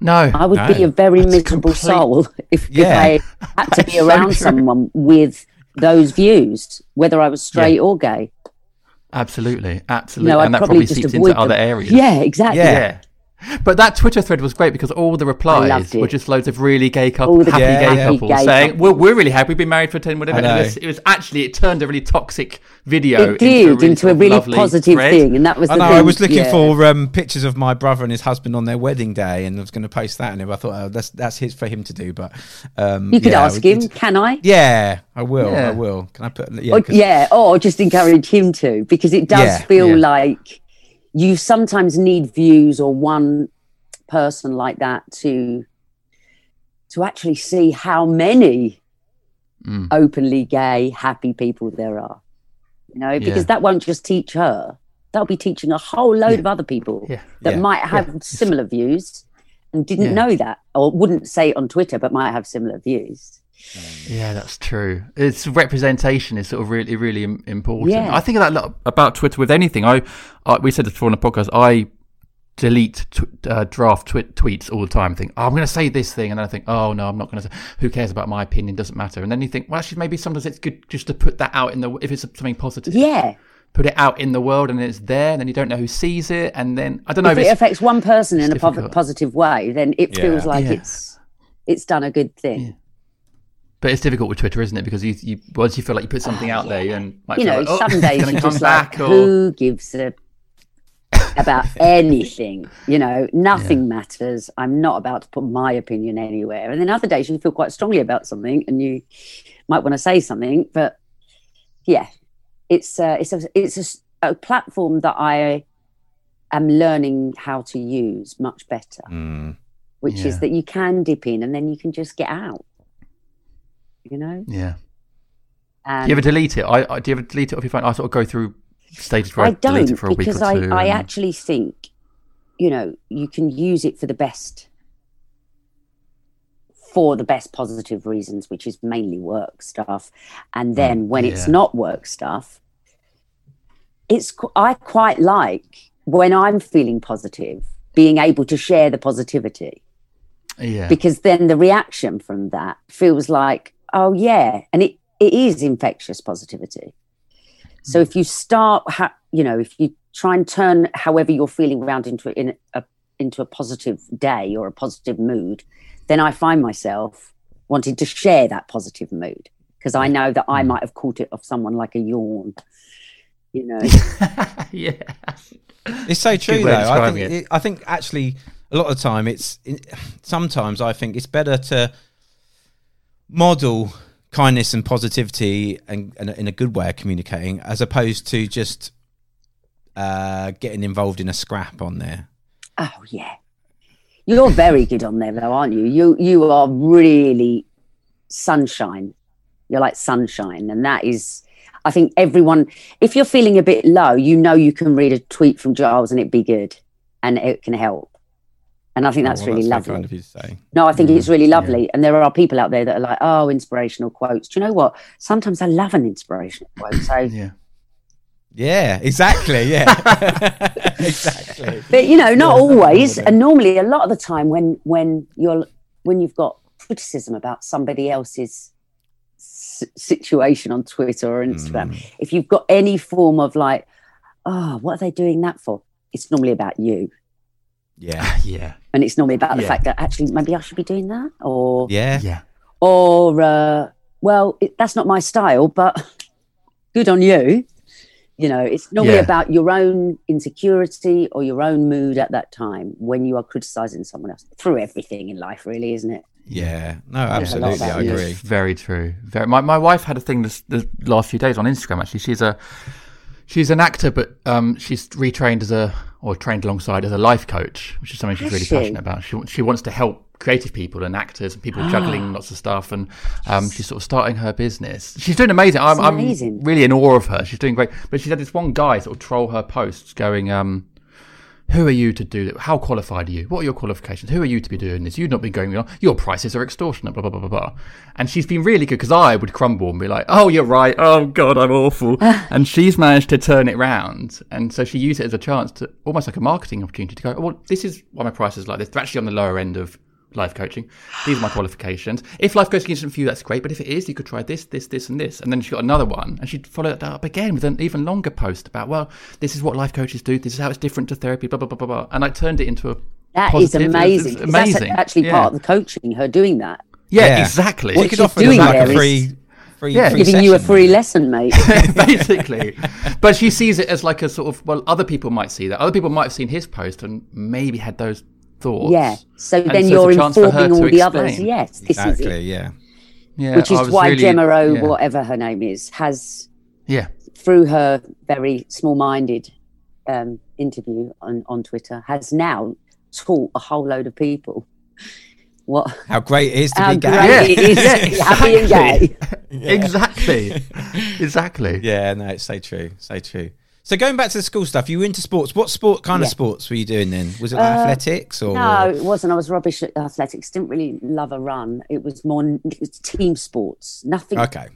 no, I would No, be a very that's miserable complete- soul if, Yeah. if I had to be That's so around someone with those views, whether I was straight or gay. absolutely, You absolutely, know, I'd and that probably probably just seeps avoid into other areas. Yeah, exactly. Yeah. Yeah. But that Twitter thread was great because all the replies were just loads of really gay couples, happy Yeah, gay yeah. couples Happy gay saying, couples. "Well, we're really happy. We've been married for ten, whatever." And it was, it was actually it turned a really toxic video It did into, sort a really positive thread. thing, and that was the I know. thing. I was looking yeah. for um, pictures of my brother and his husband on their wedding day, and I was going to post that. And I thought, oh, that's that's his for him to do. But um, You could yeah, ask him, can I? Yeah, I will. Yeah. I will. Can I put? Yeah, or, 'cause- yeah, or just encourage him to, because it does Yeah, feel yeah. like you sometimes need views or one person like that to to actually see how many Mm. openly gay, happy people there are. You know, because Yeah. that won't just teach her; that'll be teaching a whole load of other people Yeah. that Yeah. might have similar views and didn't Yeah. know that, or wouldn't say it on Twitter, but might have similar views. Yeah, that's true. It's representation is sort of really, really important. Yeah. I think that lot about Twitter with anything. I, I we said this before on the podcast. I delete tw- uh, draft tw- tweets all the time. I think oh, I'm going to say this thing, and then I think, oh no, I'm not going to. say Who cares about my opinion? Doesn't matter. And then you think, well, actually, maybe sometimes it's good just to put that out in the if it's something positive. Yeah, Put it out in the world, and it's there, and then you don't know who sees it, and then I don't know. if If it affects one person in a po- positive way, then it feels Yeah. like Yeah. it's it's done a good thing. Yeah. but it's difficult with Twitter, isn't it? Because you, you once you feel like you put something out there, and You know, like, oh, some days you're just back, like, or who gives a about anything? You know, nothing matters. I'm not about to put my opinion anywhere. And then other days you feel quite strongly about something, and you might want to say something. But yeah, it's uh, it's a, it's a s- a platform that I am learning how to use much better. Mm. which Yeah. is that you can dip in and then you can just get out. You know, yeah. and do you ever delete it? I, I do you ever delete it off your phone? I sort of go through stages where I, I don't delete it for a week because or I, two. I and- actually think, you know, you can use it for the best, for the best positive reasons, which is mainly work stuff, and then when it's not work stuff, it's I quite like when I'm feeling positive, being able to share the positivity. yeah, because then the reaction from that feels like oh yeah and it, it is infectious positivity so if you start ha- you know if you try and turn however you're feeling around into in a into a positive day or a positive mood then i find myself wanting to share that positive mood because i know that i might have caught it off someone like a yawn you know yeah. It's so true, though. I think, it. it, I think actually, a lot of the time, it's it, sometimes I think it's better to model kindness and positivity and, and in a good way of communicating, as opposed to just uh, getting involved in a scrap on there. Oh yeah, you're very good on there, though, aren't you? You you are really sunshine. You're like sunshine, and that is. I think everyone, if you're feeling a bit low, you know you can read a tweet from Giles and it be good, and it can help. And I think that's Oh, well, really very lovely. kind of you to say. No, I think Mm, it's really lovely. And there are people out there that are like, oh, inspirational quotes. Do you know what? Sometimes I love an inspirational quote. So, Yeah. Yeah, exactly. Yeah, exactly. but you know, not Yeah, always. And normally, a lot of the time, when when you're when you've got criticism about somebody else's s- situation on Twitter or Instagram, Mm. if you've got any form of like, oh, what are they doing that for? It's normally about you, Yeah, Yeah. And it's normally about the Yeah. fact that actually maybe I should be doing that, or yeah, Yeah. or uh, well, it, that's not my style, but good on you. You know, it's normally Yeah. about your own insecurity or your own mood at that time when you are criticizing someone else through everything in life, really, isn't it? yeah. No, absolutely. about I you. agree. Very true. Very. My my wife had a thing this the last few days on Instagram. Actually, she's a she's an actor, but um, she's retrained as a or trained alongside as a life coach, which is something she's really she? passionate about. She she wants to help creative people and actors and people juggling lots of stuff, and um, she's sort of starting her business. She's doing amazing. I'm, amazing. I'm really in awe of her. She's doing great. But she's had this one guy sort of troll her posts, going. Um, who are you to do that? How qualified are you? What are your qualifications? Who are you to be doing this? You've not been going on. Your prices are extortionate, blah, blah, blah, blah, blah. And she's been really good because I would crumble and be like, oh, you're right. Oh, God, I'm awful. and she's managed to turn it round. And so she used it as a chance to almost like a marketing opportunity to go, oh, well, this is why my prices are like this. They're actually on the lower end of life coaching. These are my qualifications. If life coaching isn't for you, that's great. But if it is, you could try this, this, this, and this. And then she got another one, and she'd follow that up again with an even longer post about, well, this is what life coaches do. This is how it's different to therapy. Blah blah blah blah blah. And I turned it into a That is positive. It's- amazing. it's 'cause That's amazing. actually Yeah. part of the coaching, her doing that. Yeah, Yeah. exactly. Well, What she's offer doing like there a is- free, free, Yeah. free Giving you a free lesson, mate. basically. But she sees it as like a sort of well, other people might see that. Other people might have seen his post and maybe had those thoughts. yeah. So And then so you're it's a chance for her informing all the others. Yes, this is it. Exactly. Yeah. yeah. Which is why really- Gemma O, yeah. whatever her name is, has Yeah, through her very small-minded um, interview on, on Twitter, has now taught a whole load of people what How great it is to how be great gay. it is Yeah, to be happy and exactly. gay. exactly, exactly. Yeah, no, it's so true, so true. So going back to the school stuff, you were into sports. What sport kind of sports were you doing then? Was it like Uh, athletics or No, it wasn't. I was rubbish at athletics. Didn't really love a run. It was more it was team sports. Nothing. Okay.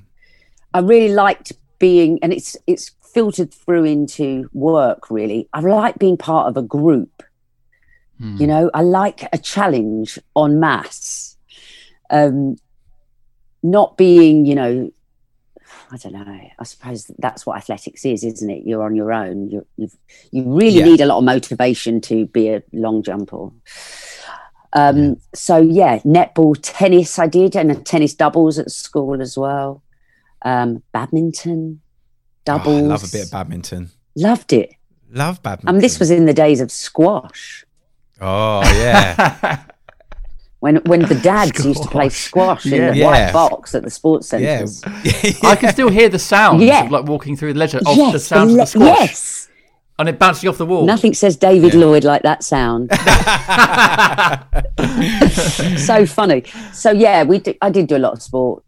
I really liked being, and it's it's filtered through into work. Really, I like being part of a group. Hmm. You know, I like a challenge on mass. Um, not being, you know, I don't know. I suppose that's what athletics is, isn't it? You're on your own. You you've, you really Yeah. need a lot of motivation to be a long jumper. Um, So yeah, netball, tennis, I did, and a tennis doubles at school as well. Um, badminton, Oh, doubles. I love a bit of badminton. Loved it. Love badminton. I mean, this was in the days of squash. Oh yeah, when when the dads used to play Squash. squash in the Yeah. white box at the sports yeah. centres. I can still hear the sounds Yeah. of like walking through the ledger of Yes, the sound of le- the squash, yes. and it bouncing off the wall. Nothing says David Yeah. Lloyd like that sound. so funny. So yeah, we did, I did do a lot of sport,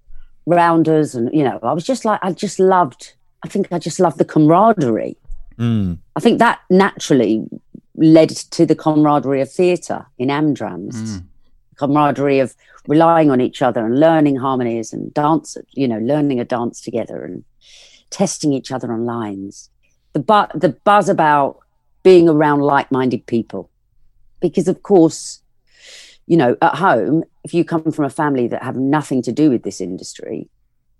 rounders, and you know, I was just like I just loved. I think I just loved the camaraderie. Mm. I think that naturally led to the camaraderie of theatre in Amdrams, Mm. Camaraderie of relying on each other and learning harmonies and dance, you know, learning a dance together and testing each other on lines. The bu- the buzz about being around like-minded people, because of course, you know, at home, if you come from a family that have nothing to do with this industry,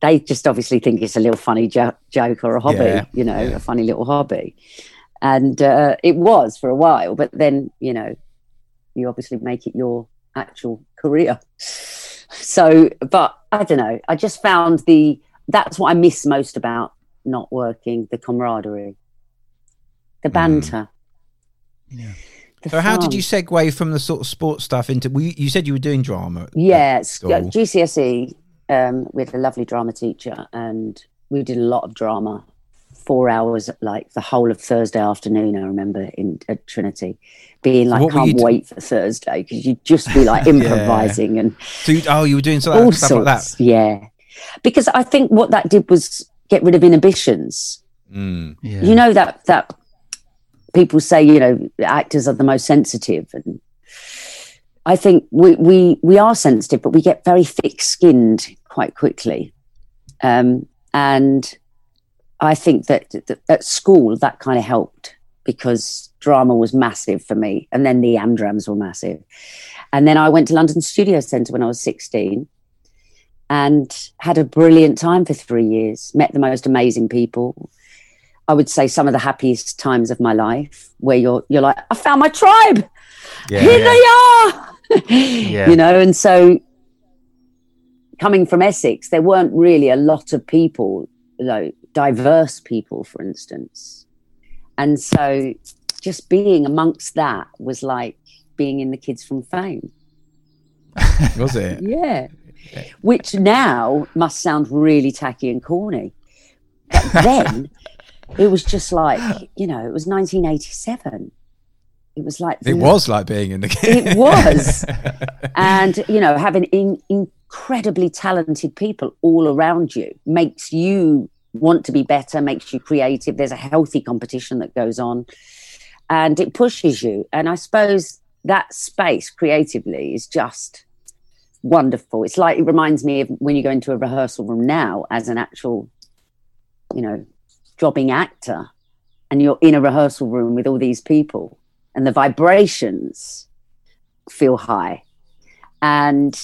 they just obviously think it's a little funny jo- joke or a hobby, Yeah, you know, yeah. a funny little hobby. And uh, it was for a while, but then, you know, you obviously make it your actual career. So, but I don't know. I just found the that's what I miss most about not working the camaraderie, the banter. Yeah. the So how did you segue from the sort of sports stuff into? Well, you, you said you were doing drama. Yeah, at it's- school. GCSE. Um, we had a lovely drama teacher, and we did a lot of drama. Four hours, like the whole of Thursday afternoon. I remember in at Trinity, being like, what can't do- wait for Thursday because you'd just be like improvising and So you, oh, you were doing sort all of stuff sorts. like that. Yeah, because I think what that did was get rid of inhibitions. Mm. Yeah. You know that that people say, you know, actors are the most sensitive, and I think we, we we are sensitive, but we get very thick-skinned quite quickly, um, and I think that, that at school that kind of helped because drama was massive for me, and then the Amdrams were massive, and then I went to London Studio Centre when I was sixteen, and had a brilliant time for three years. Met the most amazing people. I would say some of the happiest times of my life, where you're you're like, I found my tribe. Yeah. Here they are. Yeah. You know, and so coming from Essex, there weren't really a lot of people, you know, diverse people, for instance. And so just being amongst that was like being in the kids from fame. Was it? Yeah. Which now must sound really tacky and corny. But then it was just like, you know, it was 1987. It was like It was like being in the kids. it was and you know having in, incredibly talented people all around you makes you want to be better makes you creative there's a healthy competition that goes on and it pushes you. And i suppose that space creatively is just wonderful. It's like it reminds me of when you go into a rehearsal room now as an actual you know jobbing actor and you're in a rehearsal room with all these people and the vibrations feel high. And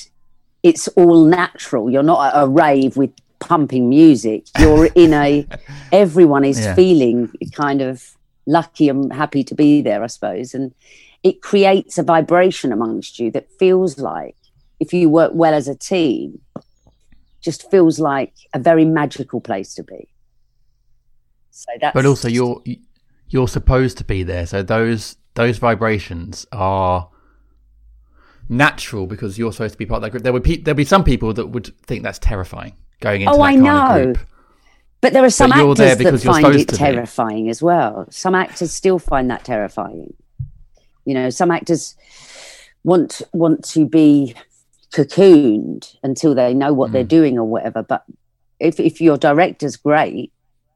it's all natural. You're not at a rave with pumping music. You're in a everyone is Yeah. feeling kind of lucky and happy to be there i suppose. And it creates a vibration amongst you that feels like if you work well as a team just feels like a very magical place to be. So that's but also you're you're supposed to be there. So those those vibrations are natural because you're supposed to be part of that group. There would pe- there'll be some people that would think that's terrifying going oh, into Oh, that I kind know. of group But there are some actors that find it be. terrifying as well. Some actors still find that terrifying. You know, some actors want want to be cocooned until they know what Mm. they're doing or whatever. But if if your director's great,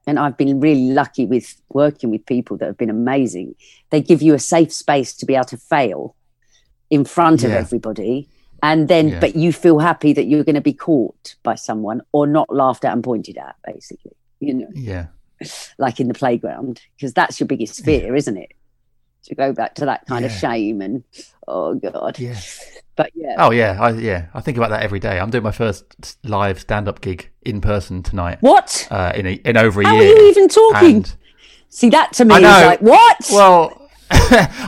and I've been really lucky with working with people that have been amazing, they give you a safe space to be able to fail in front of everybody. And then, Yeah. but you feel happy that you're going to be caught by someone or not laughed at and pointed at, basically. You know, yeah like in the playground, because that's your biggest fear, isn't it? To go back to that kind of shame and oh god. yeah But yeah, oh yeah i yeah i think about that every day i'm doing my first live stand-up gig in person tonight what? uh, in a, in over a How are you even talking? And- See, that to me I is like what? Well,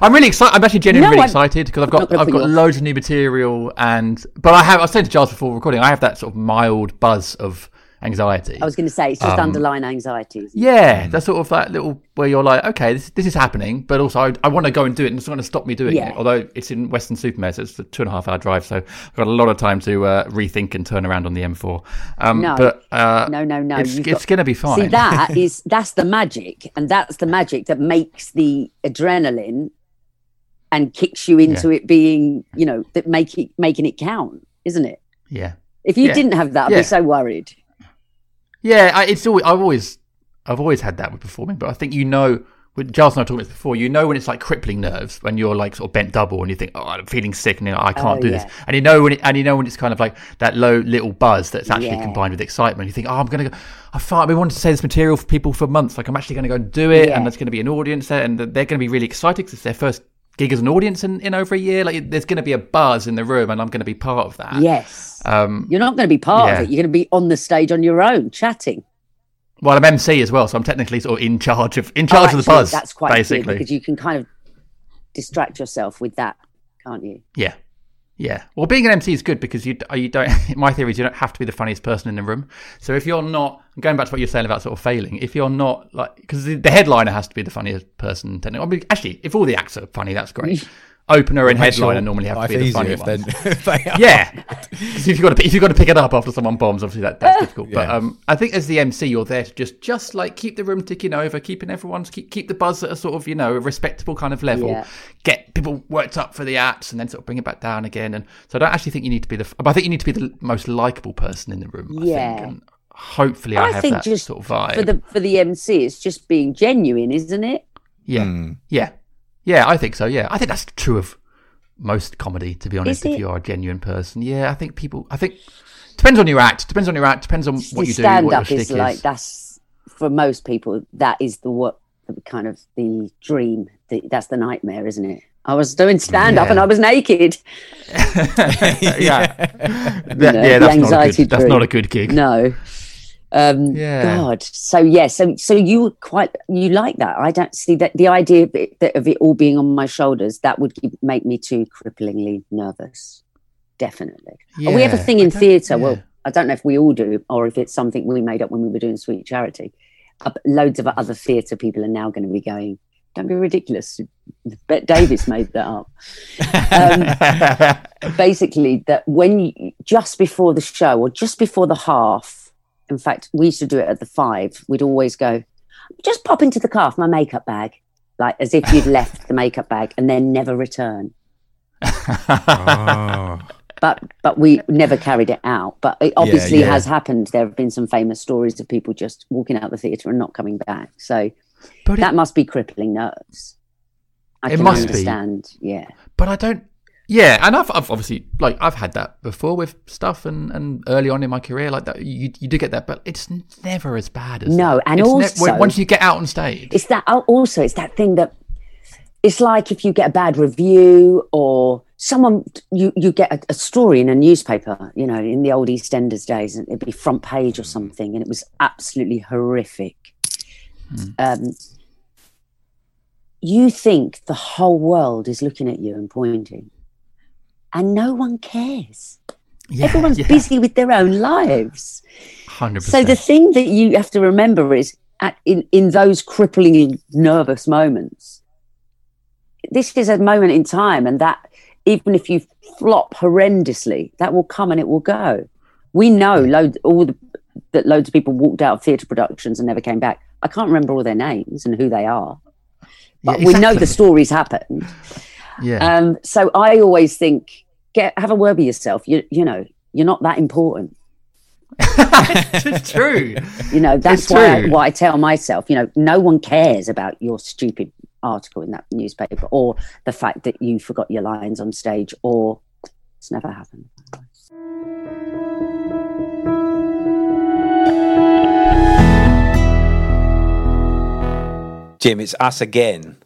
I'm really excited. I'm actually genuinely No, really I'm- excited because I've got I've got loads of new material and but I have I saying to Giles before recording I have that sort of mild buzz of anxiety. I was going to say it's just Um, underlying anxiety. isn't yeah, that's sort of that little where you're like, okay, this, this is happening, but also I, I want to go and do it, and it's not going to stop me doing Yeah. it. Although it's in Weston-super-Mare, so it's a two and a half hour drive, so I've got a lot of time to uh, rethink and turn around on the M4. Um, No. but uh, No, no, no. it's, it's going to be fine. See, that is that's the magic, and that's the magic that makes the adrenaline and kicks you into it being, you know, that make it making it count, isn't it? yeah. If you Yeah. didn't have that, I'd Yeah. be so worried. Yeah, I, it's always I've always I've always had that with performing, but I think you know. With Giles and I talked about this before. You know when it's like crippling nerves when you're like sort of bent double and you think, oh, I'm feeling sick and you're like, I can't Oh, do yeah. this. And you know when it, and you know when it's kind of like that low little buzz that's actually Yeah. combined with excitement. You think, oh, I'm gonna go. I thought I've been wanting to say this material for people for months. Like I'm actually going to go and do it, Yeah. and there's going to be an audience there, and they're going to be really excited because it's their first gig as an audience in, in over a year. Like there's going to be a buzz in the room, and I'm going to be part of that. Yes. Um, You're not going to be part yeah. of it. You're going to be on the stage on your own, chatting. well, I'm MC as well, so I'm technically sort of in charge of in Oh, charge of the actually, buzz. That's quite basically. because you can kind of distract yourself with that, can't you? Yeah, yeah. Well, being an MC is good because you you don't. My theory is you don't have to be the funniest person in the room. So if you're not going back to what you're saying about sort of failing, if you're not like because the, the headliner has to be the funniest person. Technically, I mean, actually, if all the acts are funny, that's great. Opener and Makes your headliner normally have to be the funny easier if ones. then- if they are. If you've got to if you've got to pick it up after someone bombs, obviously that, that's difficult. But Yeah. um, I think as the MC, you're there to just just like keep the room ticking over, keeping everyone's keep keep the buzz at a sort of you know a respectable kind of level, Yeah. get people worked up for the acts, and then sort of bring it back down again. And so I don't actually think you need to be the. But I think you need to be the most likable person in the room. I Yeah. think. And hopefully, I, I have think that just sort of vibe. for the for the MC, it's just being genuine, isn't it? yeah, Hmm. yeah, yeah. I think so. Yeah, I think that's true of most comedy, to be honest. If you are a genuine person, yeah, I think people. I think depends on your act. Depends on your act. Depends on what you do. stand up is like that's for most people that is the what kind of the dream the, that's the nightmare isn't it i was doing stand up Yeah. and i was naked yeah, That- know, yeah, that's not a good. That's not a good gig. no um Yeah. god so yeah so so you quite you like that i don't see that the idea of it, that of it all being on my shoulders that would make me too cripplingly nervous definitely Oh, we have a thing in theatre. Well. I don't know if we all do, or if it's something we made up when we were doing Sweet Charity. Uh, loads of other theatre people are now going to be going. Don't be ridiculous. Bette Davis made that up. Um, basically, that when you, just before the show or just before the half, in fact, we used to do it at the five. We'd always go, just pop into the car for my makeup bag, like as if you'd left the makeup bag and then never return oh. but but we never carried it out. But it obviously yeah. has happened. There have been some famous stories of people just walking out the theatre and not coming back. So But that it, must be crippling nerves. I It can must be. understand. Yeah, but I don't. Yeah, and I've, I've obviously like I've had that before with stuff, and and early on in my career, like that, you you do get that, but it's never as bad as No, that. and It's also- when- once you get out on stage, it's that. Also, it's that thing that it's like if you get a bad review or someone you you get a, a story in a newspaper. You know, in the old EastEnders days, and it'd be front page or something, and it was absolutely horrific. Um, you think the whole world is looking at you and pointing, and no one cares. yeah, Everyone's yeah, busy with their own lives. hundred So the thing that you have to remember is at, in, in those cripplingly nervous moments, this is a moment in time, and that even if you flop horrendously, that will come and it will go. We know loads, all the, that loads of people walked out of theatre productions and never came back. I can't remember all their names and who they are, but Yeah, we know the stories happened. Yeah, Um, so I always think, get have a word with yourself. You you know, you're not that important. it's true. You know, that's It's why I, true. why I tell myself, you know, no one cares about your stupid article in that newspaper or the fact that you forgot your lines on stage or it's never happened. Jim, it's us again,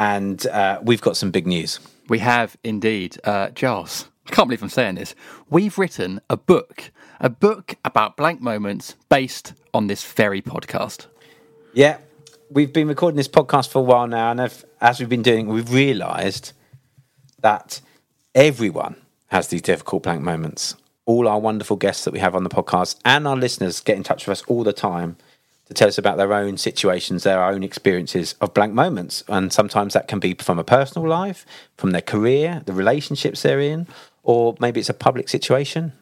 and uh, we've got some big news. We have indeed, uh, Giles. I can't believe I'm saying this. We've written a book, a book about blank moments based on this very podcast. Yeah, we've been recording this podcast for a while now, and if, as we've been doing, we've realised that everyone has these difficult blank moments. All our wonderful guests that we have on the podcast and our listeners get in touch with us all the time to tell us about their own situations, their own experiences of blank moments. And sometimes that can be from a personal life, from their career, the relationships they're in, or maybe it's a public situation.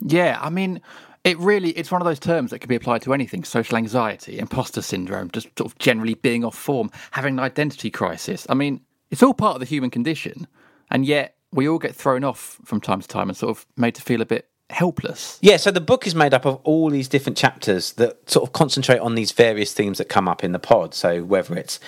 Yeah, I mean, it really it's one of those terms that can be applied to anything: social anxiety, imposter syndrome, just sort of generally being off form, having an identity crisis. I mean, it's all part of the human condition, and yet we all get thrown off from time to time and sort of made to feel a bit helpless. Yeah, so the book is made up of all these different chapters that sort of concentrate on these various themes that come up in the pod. So whether it's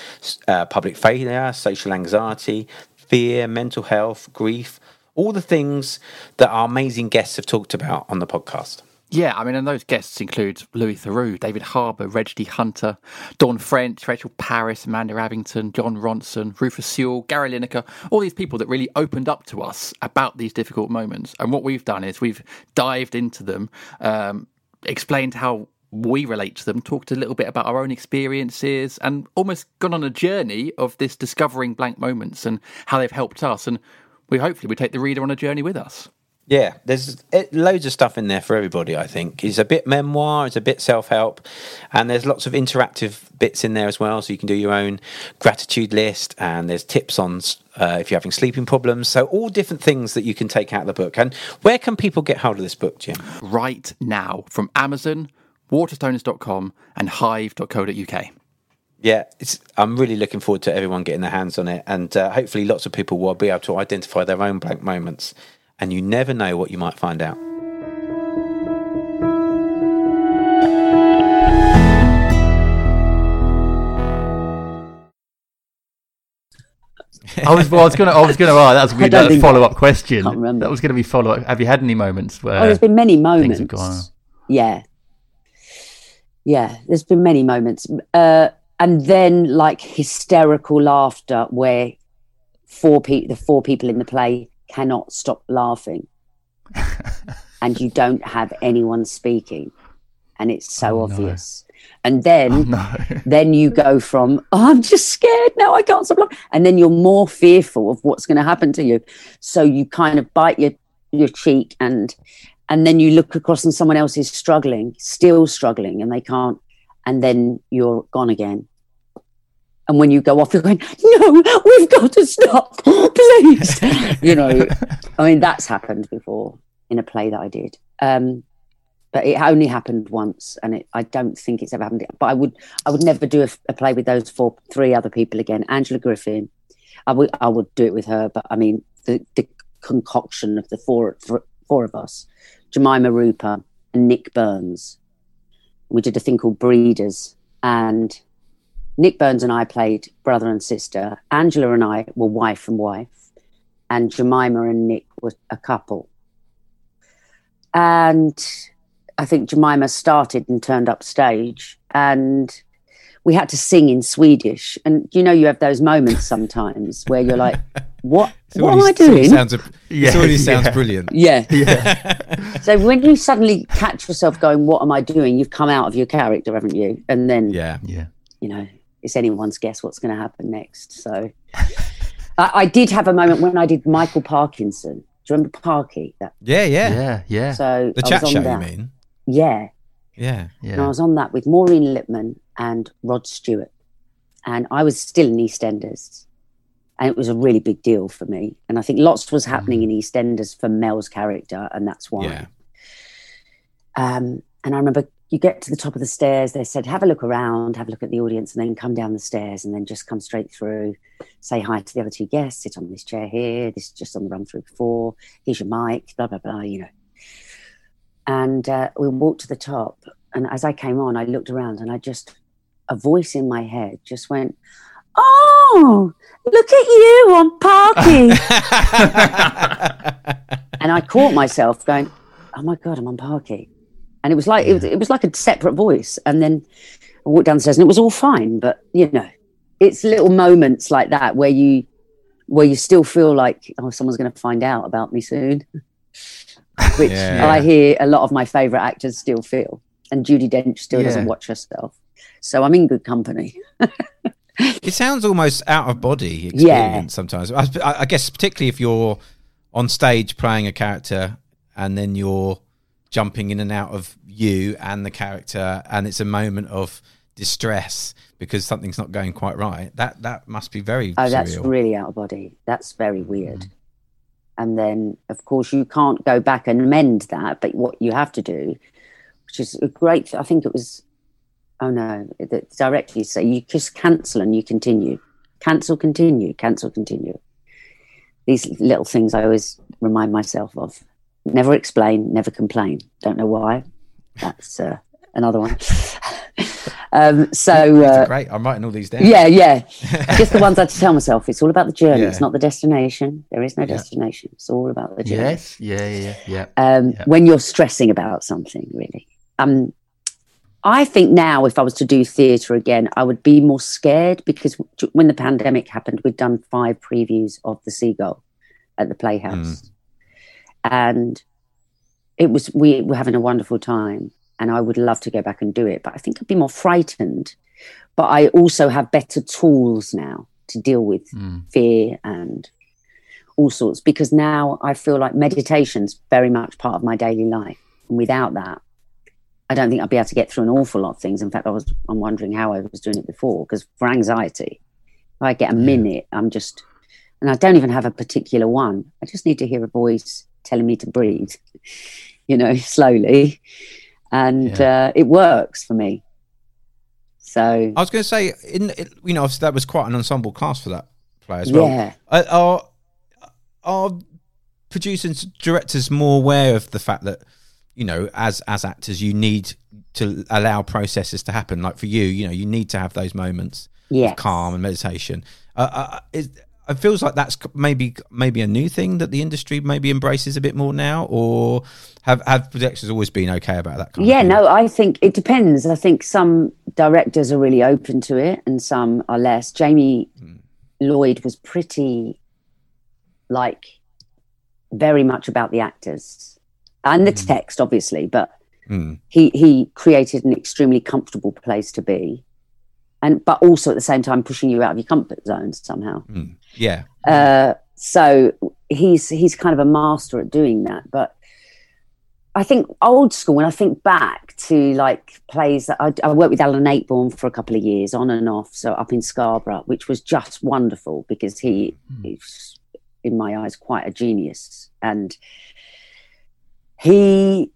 uh, public failure, social anxiety, fear, mental health, grief, all the things that our amazing guests have talked about on the podcast. Yeah, I mean, and those guests include Louis Theroux, David Harbour, Reg D. Hunter, Dawn French, Rachel Parris, Amanda Abbington, Jon Ronson, Rufus Sewell, Gary Lineker, all these people that really opened up to us about these difficult moments. And what we've done is we've dived into them, um, explained how we relate to them, talked a little bit about our own experiences, and almost gone on a journey of this discovering blank moments and how they've helped us. And we hopefully we take the reader on a journey with us. Yeah, there's it, loads of stuff in there for everybody. I think it's a bit memoir, it's a bit self help, and there's lots of interactive bits in there as well. So you can do your own gratitude list, and there's tips on uh, if you're having sleeping problems. So all different things that you can take out of the book. And where can people get hold of this book, Jim? right now from Amazon, waterstones.com, and hive.co.uk. Yeah, it's, I'm really looking forward to everyone getting their hands on it, and uh, hopefully, lots of people will be able to identify their own blank moments. And you never know what you might find out. I was, well, I was gonna, I was gonna. Oh, that was gonna don't be a follow up question. Can't remember. That was gonna be follow up. Have you had any moments where? oh, there's been many moments. have gone. Yeah. Yeah, there's been many moments. Uh, and then like hysterical laughter where four people, the four people in the play cannot stop laughing. and you don't have anyone speaking. And it's so Oh, no. obvious. And then oh, no. then you go from oh, I'm just scared now I can't stop laughing. and then you're more fearful of what's going to happen to you so you kind of bite your your cheek and and then you look across and someone else is struggling still struggling and they can't and then you're gone again and when you go off you're going no we've got to stop please. You know I mean that's happened before in a play that I did. Um but it only happened once and it, i don't think it's ever happened but i would i would never do a, a play with those four three other people again. Angela griffin i would i would do it with her. But i mean the, the concoction of the four, four of us jemima Rooper and nick burns. We did a thing called breeders and nick burns and i played brother and sister angela and i were wife and wife and jemima and nick were a couple and I think Jemima started and turned up stage, and we had to sing in Swedish. And you know, you have those moments sometimes where you're like, "What? It what am I doing?" Sounds, a- Yeah, it already sounds yeah. brilliant. yeah. so when you suddenly catch yourself going, "What am I doing?" You've come out of your character, haven't you? And then Yeah. Yeah. you know, it's anyone's guess what's going to happen next. So I, I did have a moment when I did Michael Parkinson. Do you remember Parky? That Yeah, yeah. Yeah. Yeah. so The I chat was show, on you mean? Yeah. Yeah. yeah. And I was on that with Maureen Lipman and Rod Stewart. And I was still in EastEnders. And it was a really big deal for me. And I think lots was happening in EastEnders for Mel's character, and that's why. Yeah. Um, and I remember you get to the top of the stairs, they said, have a look around, have a look at the audience, and then come down the stairs and then just come straight through, say hi to the other two guests, sit on this chair here, this is just on the run through before, here's your mic, blah, blah, blah, you know. And uh, we walked to the top. And as I came on, I looked around and I just, a voice in my head just went, Oh, look at you on Parky. and I caught myself going, "Oh my god, I'm on Parky," and it was like it was, it was like a separate voice. And then I walked downstairs, and it was all fine. But you know, it's little moments like that where you where you still feel like, "Oh, someone's going to find out about me soon," which Yeah. I hear a lot of my favorite actors still feel, and Judi Dench still doesn't watch herself. So I'm in good company. It sounds almost out of body experience Yeah. sometimes. I, I guess particularly if you're on stage playing a character and then you're jumping in and out of you and the character, and it's a moment of distress because something's not going quite right. That that must be very Oh, that's really out of body. That's very mm-hmm. weird. And then, of course, you can't go back and mend that. But what you have to do, which is a great, I think it was, oh no, the directly say you just cancel and you continue. Cancel, continue, cancel, continue. These little things I always remind myself of. Never explain, never complain. Don't know why. That's uh, another one. um, so, uh, Great. I'm writing all these down. yeah, yeah. Just the ones I had to tell myself. It's all about the journey. Yeah. It's not the destination. There is no Yeah. destination. It's all about the journey. Yes. Yeah. Yeah. Yeah. Um, Yeah. When you're stressing about something, really. Um, I think now, if I was to do theatre again, I would be more scared because when the pandemic happened, we'd done five previews of The Seagull at the Playhouse, and it was we were having a wonderful time, and I would love to go back and do it, but I think I'd be more frightened. But I also have better tools now to deal with Mm. fear and all sorts because now I feel like meditation's very much part of my daily life. And without that, I don't think I'd be able to get through an awful lot of things. In fact, I was I'm wondering how I was doing it before because for anxiety, if I get a minute, I'm just and I don't even have a particular one. I just need to hear a voice telling me to breathe, you know, slowly. And uh, it works for me. So I was going to say, in you know, that was quite an ensemble cast for that play as well. Yeah. Uh, Are are producers, directors more aware of the fact that you know, as as actors, you need to allow processes to happen. Like for you, you know, you need to have those moments Yes. of calm and meditation. Uh, uh, is, it feels like that's maybe maybe a new thing that the industry maybe embraces a bit more now, or have have projectors always been okay about that kind yeah, no, I think it depends. I think some directors are really open to it and some are less. Jamie Lloyd was pretty like very much about the actors and the text, obviously, but Mm. he he created an extremely comfortable place to be. And but also at the same time pushing you out of your comfort zones somehow. Mm. Yeah. Uh, so he's he's kind of a master at doing that. But I think old school. When I think back to like plays that I, I worked with Alan Ayckbourn for a couple of years, on and off. So up in Scarborough, which was just wonderful because he is, in my eyes, quite a genius, and he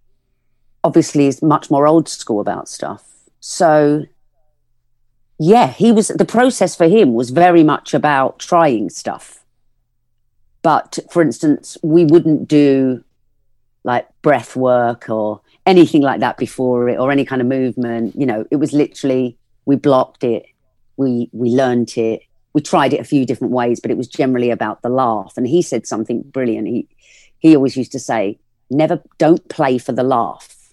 obviously is much more old school about stuff. So yeah, he was the process for him was very much about trying stuff. But for instance, we wouldn't do like breath work or anything like that before it or any kind of movement. You know, it was literally we blocked it, we we learned it, we tried it a few different ways, but it was generally about the laugh. And he said something brilliant. He he always used to say, never don't play for the laugh.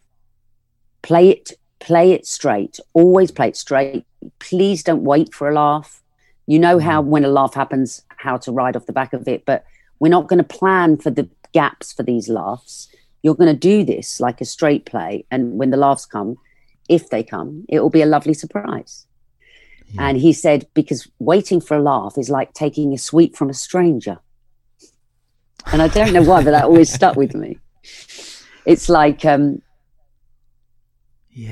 Play it play it straight. Always play it straight. Please don't wait for a laugh. You know how when a laugh happens, how to ride off the back of it, but we're not going to plan for the gaps for these laughs. You're going to do this like a straight play, and when the laughs come, if they come, it will be a lovely surprise. And he said, because waiting for a laugh is like taking a sweet from a stranger. And I don't know why, but that always stuck with me. It's like um,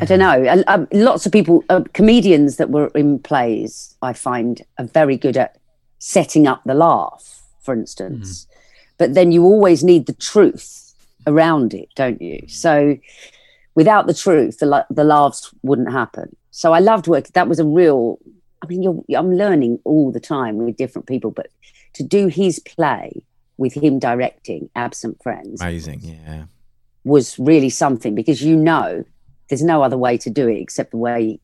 I don't know. Um, lots of people, uh, comedians that were in plays, I find are very good at setting up the laugh, for instance. But then you always need the truth around it, don't you? So without the truth, the, la- the laughs wouldn't happen. So I loved work. That was a real. I mean, you're, I'm learning all the time with different people, but to do his play with him directing Absent Friends Amazing. Yeah. was really something because you know there's no other way to do it except the way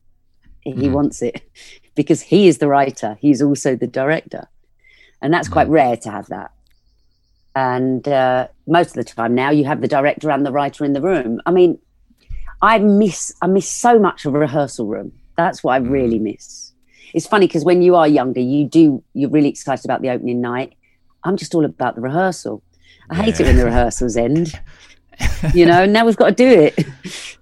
he mm-hmm. wants it because he is the writer he's also the director. And that's quite mm-hmm. rare to have that. And uh, most of the time now you have the director and the writer in the room. I mean i miss i miss so much of a rehearsal room. That's what i mm-hmm. really miss. It's funny because when you are younger you do you're really excited about the opening night. I'm just all about the rehearsal. I hate it when the rehearsals end. You know now we've got to do it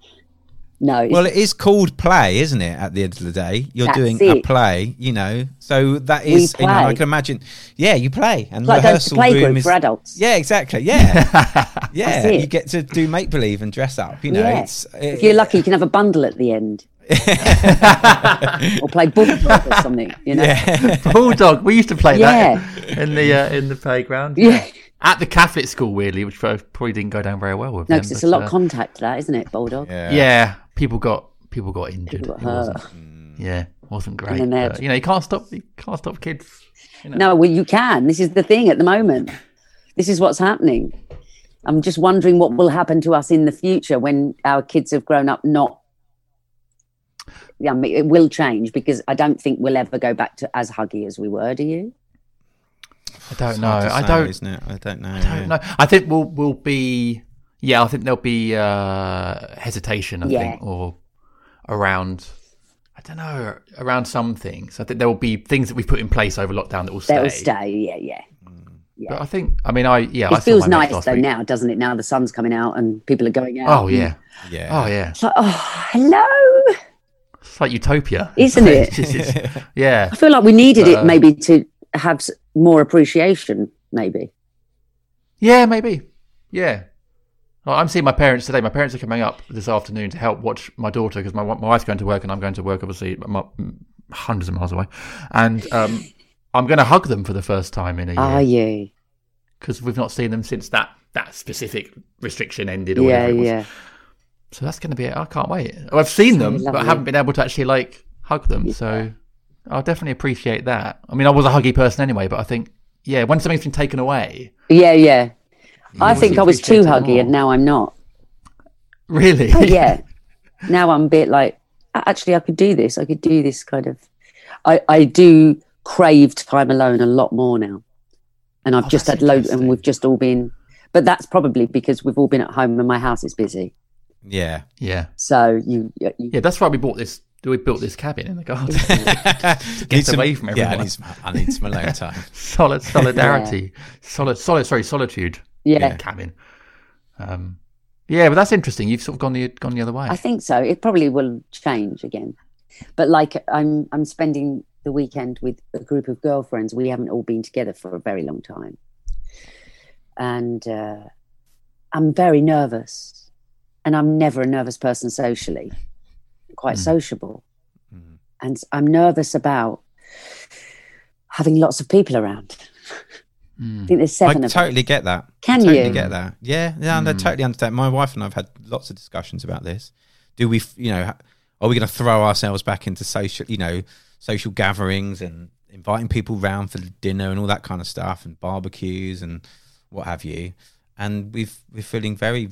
no Well, it is called play, isn't it? At the end of the day, you're That's doing a play, you know. So that is, We is, you know, I can imagine. Yeah, you play, and It's like going to rehearsal playgroup room is for adults. Yeah, exactly. Yeah, yeah. You get to do make believe and dress up. You know, yeah. it's if you're lucky, you can have a bundle at the end. or play bulldog or something, you know? Bulldog. We used to play Yeah. that in the uh, in the playground. Yeah. At the Catholic school, weirdly, which probably didn't go down very well with No, them. because it's but, a lot uh, of contact, that, isn't it, bulldog? Yeah. yeah, people got people got injured. People got It hurt. wasn't- yeah, wasn't great. then but, you know, you can't stop. You can't stop kids. No, well, you can. This is the thing at the moment. This is what's happening. I'm just wondering what will happen to us in the future when our kids have grown up not. Yeah, I mean, it will change because I don't think we'll ever go back to as huggy as we were. Do you? I don't It's know. hard I say, don't. Isn't it? I don't know. I don't know. I think we'll we'll be. Yeah, I think there'll be uh, hesitation. I Yeah. think, or around. I don't know around some things. I think there will be things that we've put in place over lockdown that will stay. They'll stay. Yeah, yeah. Yeah. But I think. I mean, I yeah. It saw feels nice though week. now, doesn't it? Now the sun's coming out and people are going out. Oh yeah. Yeah. Oh yeah. It's like, oh, hello. It's like utopia, Isn't it? It's just- it's- yeah. I feel like we needed Uh, it maybe to have more appreciation. Maybe. Yeah, maybe. Yeah. I'm seeing my parents today. My parents are coming up this afternoon to help watch my daughter because my, my wife's going to work and I'm going to work, obviously, m- m- hundreds of miles away. And um, I'm going to hug them for the first time in a Are year you? because we've not seen them since that, that specific restriction ended. Or Yeah, it was. yeah. So that's going to be it. I can't wait. I've seen So them, but I haven't been able to actually like hug them. So I'll definitely appreciate that. I mean, I was a huggy person anyway, but I think, yeah, when something's been taken away, Yeah, yeah. I think I was too huggy, more. and now I'm not. really, Oh, yeah. now I'm a bit like, actually, I could do this. I could do this kind of. I I do crave time alone a lot more now. and I've Oh, just had loads, and we've just all been. But that's probably because we've all been at home and my house is busy. Yeah. Yeah, So you, you yeah. That's why we bought this. Do we built this cabin in the garden. Need some- away from Yeah, I everyone. need some, I need some alone time. solid solidarity, solid, solid. Sorry, solitude. yeah, cabin. Um, yeah, but that's interesting. You've sort of gone the gone the other way. I think so. It probably will change again. But like I'm I'm spending the weekend with a group of girlfriends. We haven't all been together for a very long time. And uh, I'm very nervous. And I'm never a nervous person socially. Quite Mm. sociable. Mm. And I'm nervous about having lots of people around. Mm. I think there's I seven of totally get that. Can totally you? get that? Yeah, yeah, I totally understand. My wife and I've had lots of discussions about this. Do we, you know, are we going to throw ourselves back into social, you know, social gatherings and inviting people round for dinner and all that kind of stuff and barbecues and what have you? And we've we're feeling very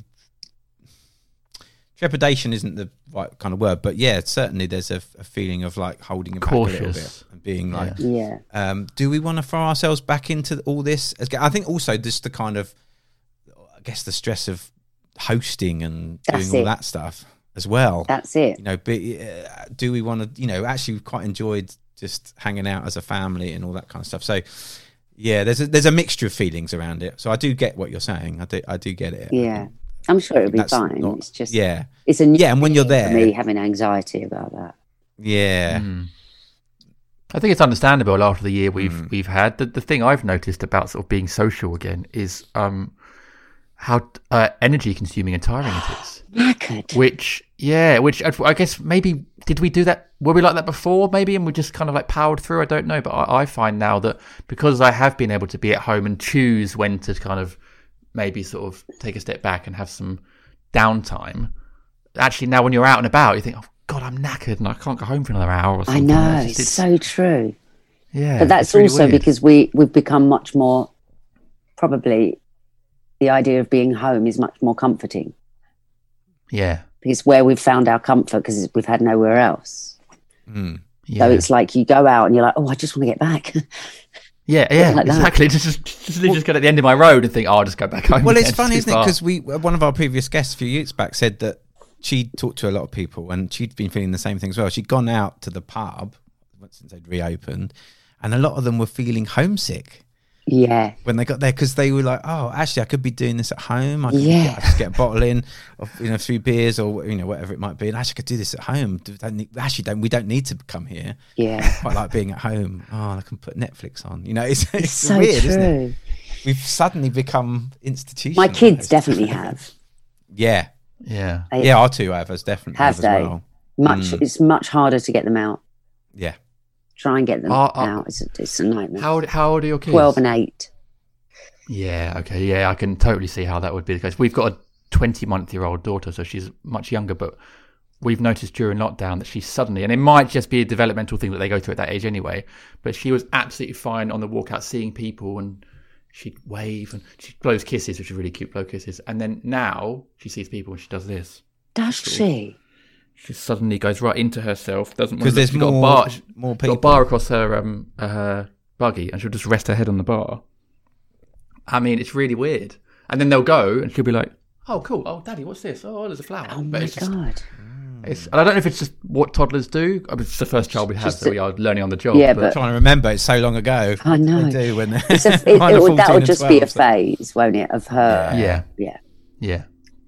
trepidation isn't the right kind of word, but yeah, certainly there's a, a feeling of like holding it back a little bit and being like, Yeah. um, do we want to throw ourselves back into all this? I think also just the kind of, I guess the stress of hosting and That's doing all it. that stuff as well. That's it. you know, but uh, do we want to? You know, actually, quite enjoyed just hanging out as a family and all that kind of stuff. So, yeah, there's a, there's a mixture of feelings around it. So I do get what you're saying. I do I do get it. Yeah. I'm sure it'll be fine. not- it's just yeah, it's a new Yeah, and when you're there- me having anxiety about that. yeah, Mm. I think it's understandable after the year we've Mm. we've had. The, the thing I've noticed about sort of being social again is um, how uh, energy consuming and tiring it is. Knackered. Which, yeah, which I, I guess maybe did we do that? Were we like that before? Maybe, and we just kind of like powered through. I don't know, but I, I find now that because I have been able to be at home and choose when to kind of maybe sort of take a step back and have some downtime. Actually, now when you're out and about, you think, "Oh God, I'm knackered and I can't go home for another hour." Or I know, It's it's, so true. yeah, But that's really also weird. because we, we've become much more, probably the idea of being home is much more comforting yeah, because where we've found our comfort because we've had nowhere else. Mm. yeah, So it's like you go out and you're like, oh, I just want to get back. yeah, yeah, like exactly. Just, just, just, just get at the end of my road and think, "Oh, I'll just go back home." Well, it's funny, isn't it? Because we uh, one of our previous guests a few years back said that she'd talked to a lot of people and she'd been feeling the same thing as well. She'd gone out to the pub since they'd reopened, and a lot of them were feeling homesick yeah. when they got there because they were like, "Oh, actually, I could be doing this at home. I could Yeah. get, I just get a bottle in of you know three beers or you know whatever it might be, and actually I could do this at home. Do- Don't need, actually, don't we don't need to come here. Yeah. Quite like being at home. Oh, I can put Netflix on. You know, it's, it's, It's so weird, true. isn't it? We've suddenly become institutional. My kids definitely have. Yeah, yeah, They yeah, our two havers definitely Have have, they? well. Much. Mm. It's much harder to get them out. Yeah, Try and get them Are- are- out. It's a, it's a nightmare. How old, how old are your kids? Twelve and eight. Yeah, okay, yeah, I can totally see how that would be the case. We've got a 20 month year old daughter, so she's much younger, but we've noticed during lockdown that she suddenly, and it might just be a developmental thing that they go through at that age anyway, but she was absolutely fine on the walkout seeing people and she'd wave and she blows kisses, which are really cute blow kisses. And then now she sees people and she does this. Does she? She suddenly goes right into herself, doesn't because there's she's got a more bar, more got a bar across her um uh, her buggy, and she'll just rest her head on the bar. I mean, it's really weird. And then they'll go, and she'll be like, "Oh, cool. Oh, daddy, what's this? Oh, there's a flower." Oh but my it's just, god. it's, and I don't know if it's just what toddlers do. I mean, it's the first child we have, Just so that- we are learning on the job. Yeah, I'm but- trying to remember. It's so long ago. I know. They do when they're It's a, it, it, will- that 14 will and just be a 12, so- phase, won't it? Of her. yeah, Yeah. yeah,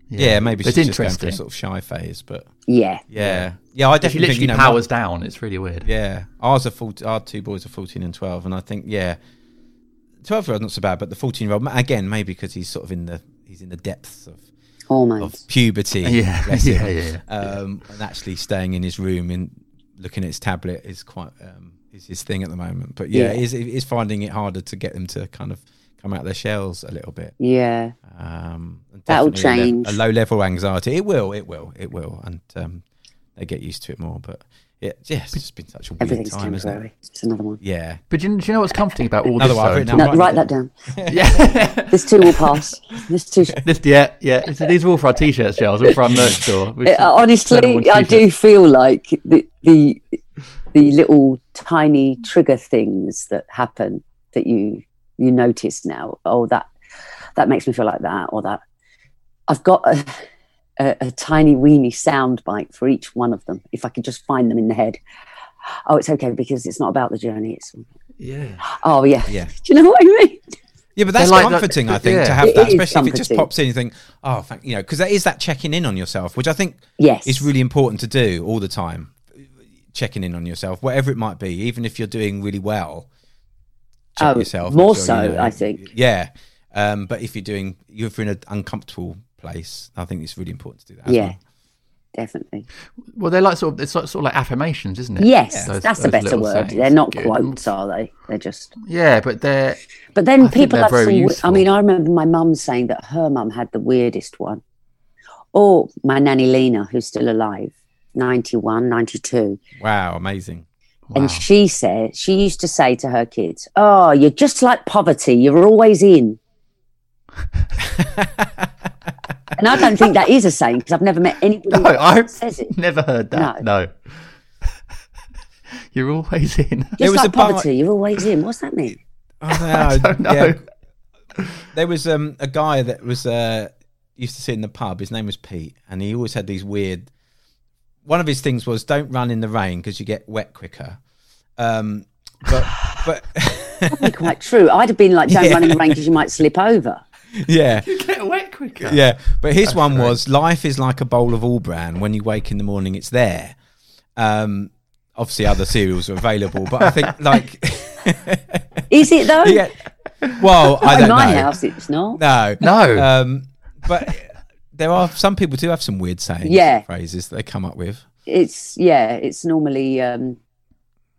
Yeah, maybe But she's it's just going through interesting. a sort of shy phase, but Yeah. yeah, yeah. I definitely literally think you know, powers down, it's really weird. Yeah, ours are 14, our two boys are fourteen and twelve, and I think yeah, twelve year old not so bad, but the fourteen year old again maybe because he's sort of in the he's in the depths of Hormones. of puberty. Yeah, bless yeah, yeah, yeah. Um, and actually staying in his room and looking at his tablet is quite um, is his thing at the moment. But yeah, Yeah. He's, he's finding it harder to get them to kind of come out of their shells a little bit. yeah. Um, That'll definitely a lev- change. A, low level anxiety. It will. It will. It will. And um, they get used to it more. But yeah, yeah it's just been such a weird Everything's time, isn't it? temporary. It's another one. Yeah. But do you, do you know what's comforting about all Another this? one, I've No, write that down. yeah, This too will pass. This too. this, yeah, yeah. It's- these are all for our t-shirts, Charles. All for our merch store. We Uh, should turn them on honestly, I do feel like the, the the little tiny trigger things that happen that you you notice now. Oh, that that makes me feel like that, or that. I've got a, a, a tiny weeny sound bite for each one of them. If I could just find them in the head. Oh, it's okay because it's not about the journey. It's Yeah. oh yeah. Yeah. Do you know what I mean? Yeah, but that's like the- comforting, I think, yeah. to have It that, is especially if it just pops in. You think, oh, thank, you know, because that is that checking in on yourself, which I think Yes. is really important to do all the time. Checking in on yourself, whatever it might be, even if you're doing really well, check Oh, yourself. more sure so, you know- I think. Yeah, um, but if you're doing, if you're in an uncomfortable place, I think it's really important to do that. Yeah. well. Definitely. Well, they're like sort of it's like, sort of like affirmations, isn't it? Yes, Those- that's a better word. sayings. They're not Good. quotes, are they? They're just. Yeah, but they're But then I people have some. wi- I mean, I remember my mum saying that her mum had the weirdest one. Or my nanny Lena, who's still alive, 91, 92. Wow, amazing. Wow. And she said, she used to say to her kids, Oh, you're just like poverty. You're always in. and I don't think that is a saying because I've never met anybody no, that I've says it. never heard that. No. You're always in. Just There was like a bar- poverty. You're always in. What's that mean? I don't know. Yeah. There was um, a guy that was uh, used to sit in the pub. His name was Pete, and he always had these weird. One of his things was don't run in the rain because you get wet quicker. Um, but but Probably quite true. I'd have been like, Don't Yeah. run in the rain because you might slip over. yeah, you Get wet quicker. yeah. But his one was life is like a bowl of all bran. When you wake in the morning, it's there. Um, obviously, other cereals are available, but I think like Is it though? yeah. Well, I in don't in my know. house, it's not. No, No. Um, but there are some people do have some weird sayings, Yeah. and phrases that they come up with. It's yeah. It's normally. Um,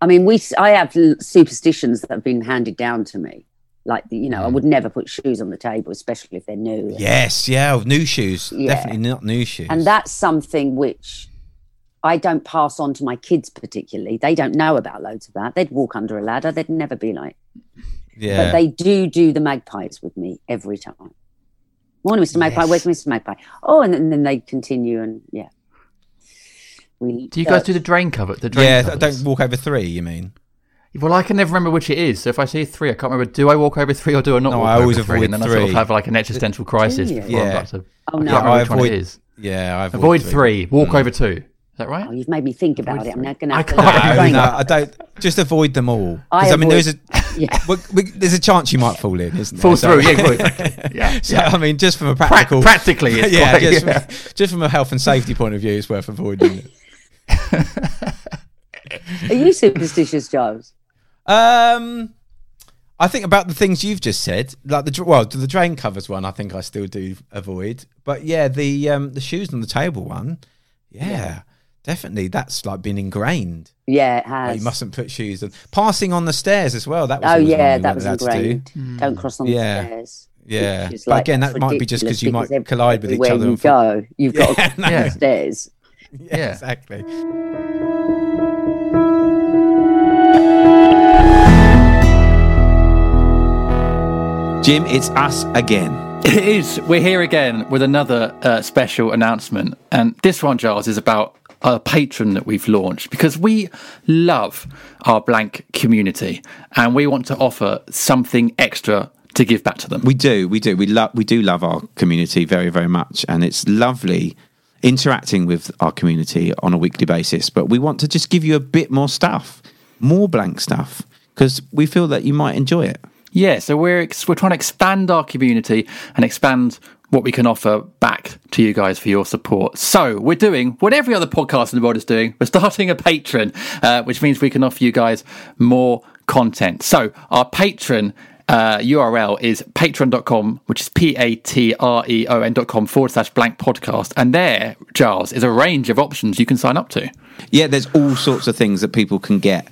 I mean, we. I have superstitions that have been handed down to me. Like you know, I would never put shoes on the table, especially if they're new. Yes, yeah, new shoes, Yeah. definitely not new shoes. And that's something which I don't pass on to my kids particularly. They don't know about loads of that. They'd walk under a ladder. They'd never be like. yeah, But they do do the magpies with me every time. Morning, Mr. Magpie. Yes. Where's Mr. Magpie? Oh, and then, and then they continue and yeah. We Do you guys uh, do the drain cover? The drain yeah. covers? Don't walk over three. You mean? Well, I can never remember which it is. So if I see three, I can't remember. Do I walk over three or do I not? No, walk I over always three? avoid and then I sort of have like an existential crisis Do you? I'm Yeah. about to. Oh I no! can't remember I which one it avoid- is. Yeah, I avoid, Avoid three. Walk mm. over two. Is that right? Oh, you've made me think about it. I'm now going to I can't. look at No, no, I don't. Just avoid them all. I I, mean, there's a Yeah. well, we, there's a chance you might fall in, isn't there? Fall So- through. Yeah, yeah. So, yeah. I mean, just from a Pra- practical, practically, it's yeah, quite- just, yeah. From, just from a health and safety point of view, it's worth avoiding it. Are you superstitious, Giles? Um, I think about the things you've just said, like the well, the drain covers one. I think I still do avoid, but yeah, the um, the shoes on the table one, yeah, definitely. That's like been ingrained. Yeah, it Like, has. you mustn't put shoes on. Passing on the stairs as well. That was oh yeah, that was allowed to do. ingrained. Don't cross on Yeah. the stairs. Yeah, which but like, again, that might be just because you might ev- collide with each everywhere other. You and fall- go, you've got to cross no. the stairs. Yeah, Yeah. exactly. Jim, it's us again. It is. We're here again with another uh, special announcement. And this one, Giles, is about a Patreon that we've launched because we love our blank community and we want to offer something extra to give back to them. We do, we do, we love, we do love our community very, very much, and it's lovely interacting with our community on a weekly basis. But we want to just give you a bit more stuff, more blank stuff, because we feel that you might enjoy it. Yeah, so we're ex- we're trying to expand our community and expand what we can offer back to you guys for your support. So we're doing what every other podcast in the world is doing. We're starting a Patreon, uh, which means we can offer you guys more content. So our Patreon. Uh, URL is patreon.com, which is P A T R E O N.com forward slash blank podcast. And there, Giles, is a range of options you can sign up to. Yeah, there's all sorts of things that people can get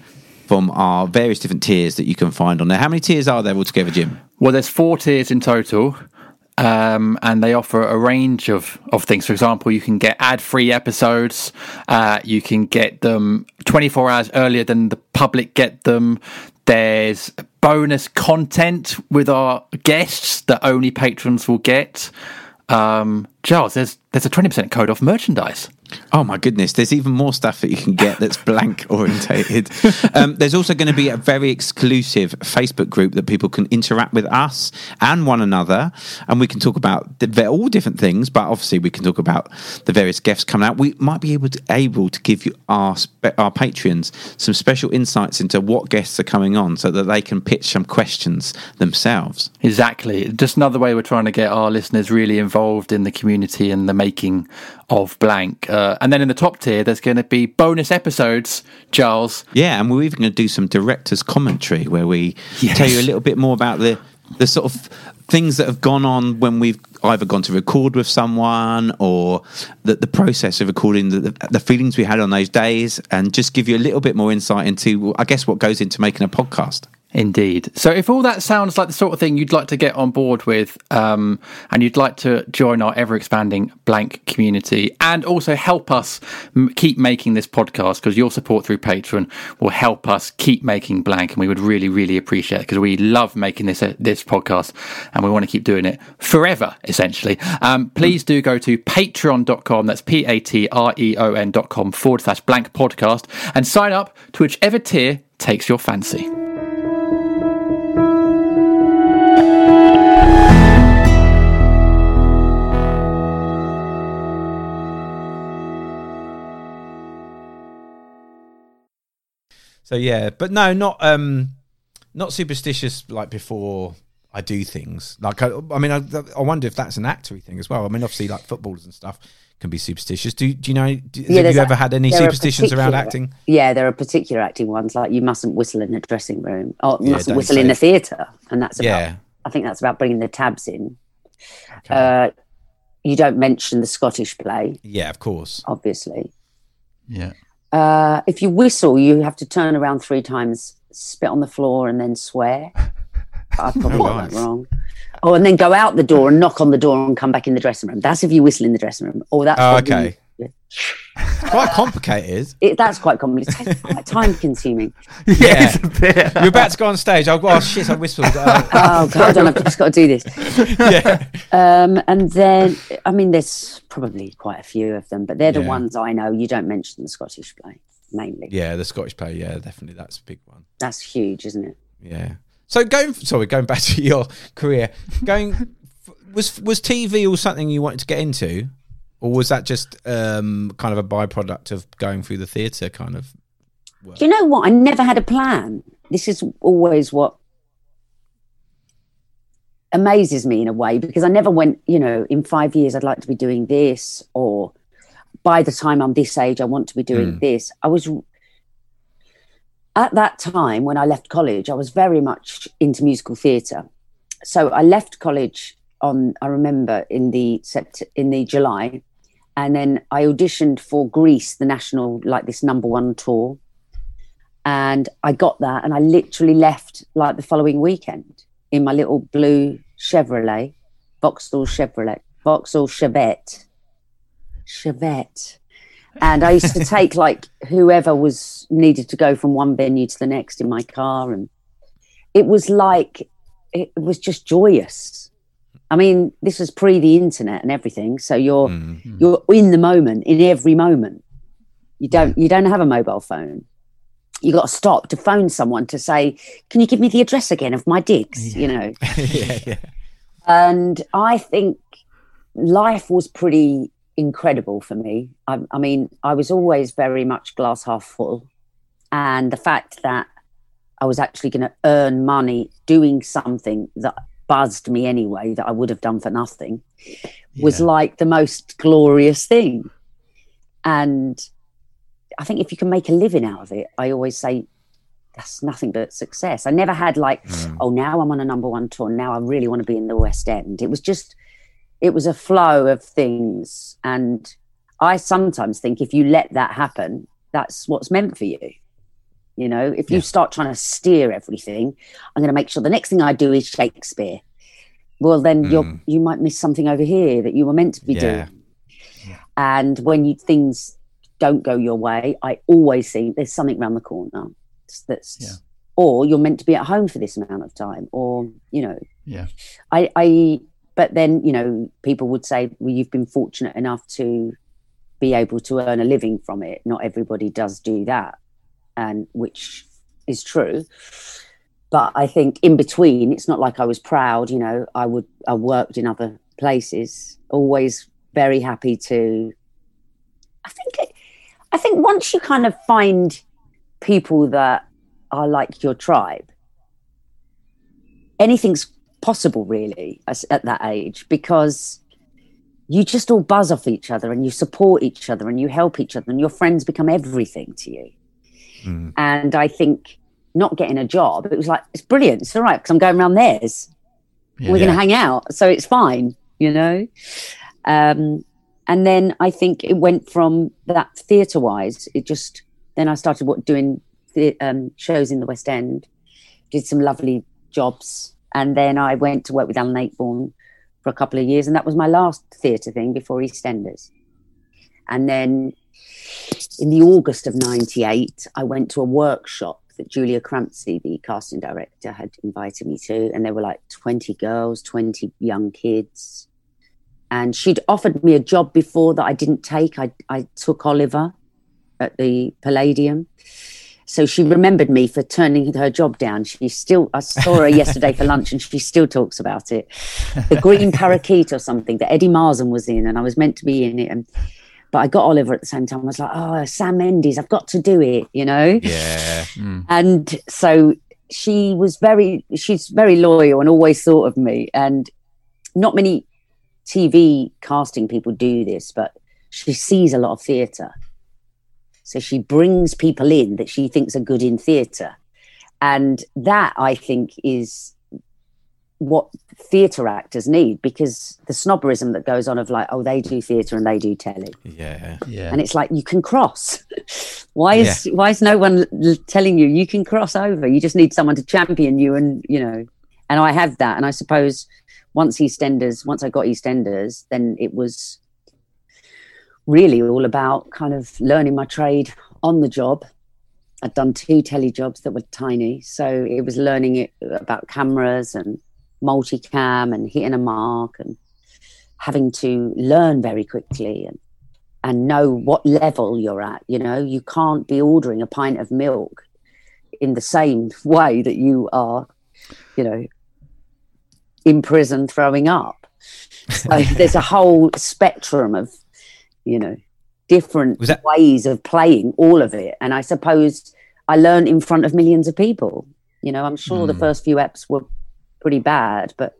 from our various different tiers that you can find on there. How many tiers are there altogether, Jim? Well, there's four tiers in total, um, and they offer a range of, of things. For example, you can get ad free episodes, uh, you can get them 24 hours earlier than the public get them. There's bonus content with our guests that only patrons will get. Um, Giles, there's there's a twenty percent code off merchandise. Oh my goodness! There's even more stuff that you can get that's blank orientated. Um, there's also going to be a very exclusive Facebook group that people can interact with us and one another, and we can talk about the, they're all different things. But obviously, we can talk about the various guests coming out. We might be able to able to give you our our patrons some special insights into what guests are coming on, so that they can pitch some questions themselves. Exactly. Just another way we're trying to get our listeners really involved in the community and the making of blank. Uh, and then in the top tier, there's going to be bonus episodes, Charles. Yeah, and we're even going to do some director's commentary where we Yes. tell you a little bit more about the the sort of things that have gone on when we've either gone to record with someone or the, the process of recording the, the feelings we had on those days and just give you a little bit more insight into i guess what goes into making a podcast Indeed. So, if all that sounds like the sort of thing you'd like to get on board with, um, and you'd like to join our ever expanding blank community, and also help us m- keep making this podcast, because your support through Patreon will help us keep making blank, and we would really, really appreciate it because we love making this uh, this podcast, and we want to keep doing it forever, essentially. Um, please do go to patreon.com. That's p a t r e o n dot com forward slash blank podcast, and sign up to whichever tier takes your fancy. So yeah but no not um not superstitious like before i do things like i, I mean I, I wonder if that's an actory thing as well i mean obviously like footballers and stuff can be superstitious do, do you know do, have you ever had any superstitions around acting Yeah, there are particular acting ones like you mustn't whistle in the dressing room or Yeah, mustn't whistle in the theatre, and that's about. Yeah. I think that's about bringing the tabs in. Uh, you don't mention the Scottish play, yeah of course obviously. Yeah. Uh, if you whistle, you have to turn around three times, spit on the floor, and then swear. I probably got that wrong. Oh, and then go out the door and knock on the door and come back in the dressing room. That's if you whistle in the dressing room. Oh, that's Oh, probably- okay. It's quite complicated It, that's quite complicated. It's quite time consuming. yeah it's a bit. you're about to go on stage oh, oh shit i whistled uh, Oh, hold on, I've just got to do this. yeah Um, and then, I mean, there's probably quite a few of them, but they're the Yeah. ones I know. You don't mention the Scottish play mainly. yeah the scottish play yeah definitely that's a big one That's huge, isn't it? Yeah. So going, sorry, going back to your career, going was was TV or something you wanted to get into, or was that just um, kind of a byproduct of going through the theatre kind of? Do you know what? I never had a plan. This is always what amazes me in a way because I never went, you know, in five years I'd like to be doing this, or by the time I'm this age, I want to be doing this. I was at that time when I left college, I was very much into musical theatre. So I left college on, I remember in the sept- in the July, and then I auditioned for Grease, the national like this number one tour, and I got that, and I literally left like the following weekend in my little blue Chevrolet, Vauxhall Chevrolet, Vauxhall Chevette, Chevette. And I used to take like whoever was needed to go from one venue to the next in my car. And it was like, it was just joyous. I mean, this was pre the internet and everything. So you're, Mm. you're in the moment, in every moment. You don't, you don't have a mobile phone. You got to stop to phone someone to say, can you give me the address again of my digs? You know? yeah, yeah. and I think life was pretty incredible for me. I, I mean, I was always very much glass half full, and the fact that I was actually going to earn money doing something that buzzed me anyway that I would have done for nothing was Yeah. like the most glorious thing. And I think if you can make a living out of it, I always say that's nothing but success. I never had like, mm. oh, now I'm on a number one tour. Now I really want to be in the West End. It was just, it was a flow of things. And I sometimes think if you let that happen, that's what's meant for you. You know, if you Yeah. start trying to steer everything, I'm going to make sure the next thing I do is Shakespeare. Well, then you're Mm. you might miss something over here that you were meant to be Yeah. doing. And when you things don't go your way, I always think there's something around the corner that's, or you're meant to be at home for this amount of time, or you know, Yeah. I, I but then you know people would say well you've been fortunate enough to be able to earn a living from it not everybody does do that and which is true. But i think in between it's not like i was proud you know i would i worked in other places. Always very happy to i think it, i think once you kind of find people that are like your tribe anything's possible really at that age because you just all buzz off each other and you support each other and you help each other and your friends become everything to you Mm. and i think not getting a job it was like it's brilliant it's all right because i'm going around theirs Yeah. we're going to hang out so it's fine you know um and then i think it went from that theatre wise it just then i started what doing the, um, shows in the west end did some lovely jobs and then i went to work with alan Ayckbourn for a couple of years and that was my last theatre thing before eastenders and then in the august of 98 i went to a workshop that julia Crampsie the casting director had invited me to and there were like 20 girls 20 young kids. And she'd offered me a job before that i didn't take. I, I took oliver at the palladium. So she remembered me for turning her job down. She still i saw her yesterday for lunch and she still talks about it. The green parakeet or something that eddie Marsan was in and i was meant to be in it and but i got oliver at the same time. I was like oh sam mendes i've got to do it you know? Yeah. Hmm. and so she was very she's very loyal and always thought of me. And not many tv casting people do this but she sees a lot of theatre. So she brings people in that she thinks are good in theatre. And that i think is what theatre actors need because the snobberism that goes on of like oh they do theatre and they do telly. Yeah. Yeah. and it's like you can cross. Why is why is no one l- telling you? You can cross over. You just need someone to champion you and you know. And i have that. And i suppose once eastenders once i got eastenders then it was really all about kind of learning my trade on the job. I'd done two telly jobs that were tiny. So it was learning it about cameras and multicam and hitting a mark and having to learn very quickly and and know what level you're at. You know, you can't be ordering a pint of milk in the same way that you are, you know, in prison throwing up. So there's a whole spectrum of, you know, different that- ways of playing all of it. And I suppose I learned in front of millions of people. You know, I'm sure the hmm. first few eps were pretty bad, but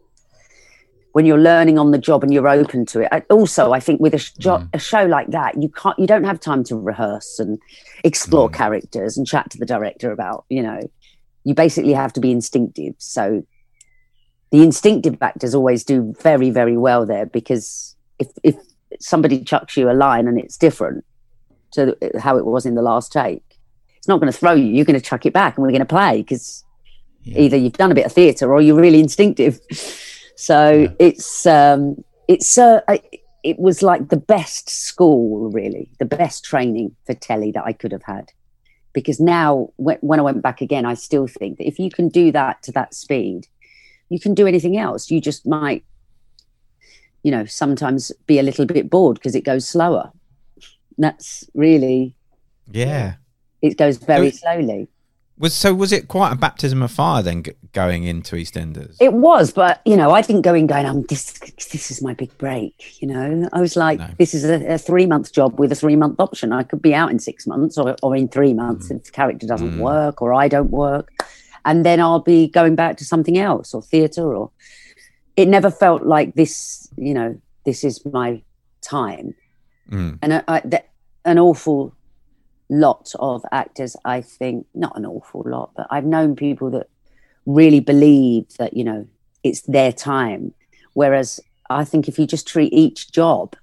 when you're learning on the job and you're open to it. I- Also, I think with a, jo- mm. a show like that, you can't, you don't have time to rehearse and explore mm. characters and chat to the director about, you know, you basically have to be instinctive. So the instinctive actors always do very, very well there because if if somebody chucks you a line and it's different to how it was in the last take, it's not going to throw you. You're going to chuck it back, and we're going to play because either you've done a bit of theatre or you're really instinctive. So it's um, it's uh, it was like the best school, really, the best training for telly that I could have had. Because now, when, when I went back again, I still think that if you can do that to that speed, you can do anything else. You just might, you know, sometimes be a little bit bored because it goes slower. That's really Yeah. it goes very slowly. Was so? Was it quite a baptism of fire then, g- going into EastEnders? It was, but you know, I didn't go in going, "I'm this. This is my big break." You know, I was like, No. "This is a, a three month job with a three month option. I could be out in six months or, or in three months if the character doesn't work or I don't work, and then I'll be going back to something else or theatre or." It never felt like this. You know, this is my time, Mm. and I, I, th- an awful lot of actors, I think, not an awful lot, but I've known people that really believe that, you know, it's their time. Whereas I think if you just treat each job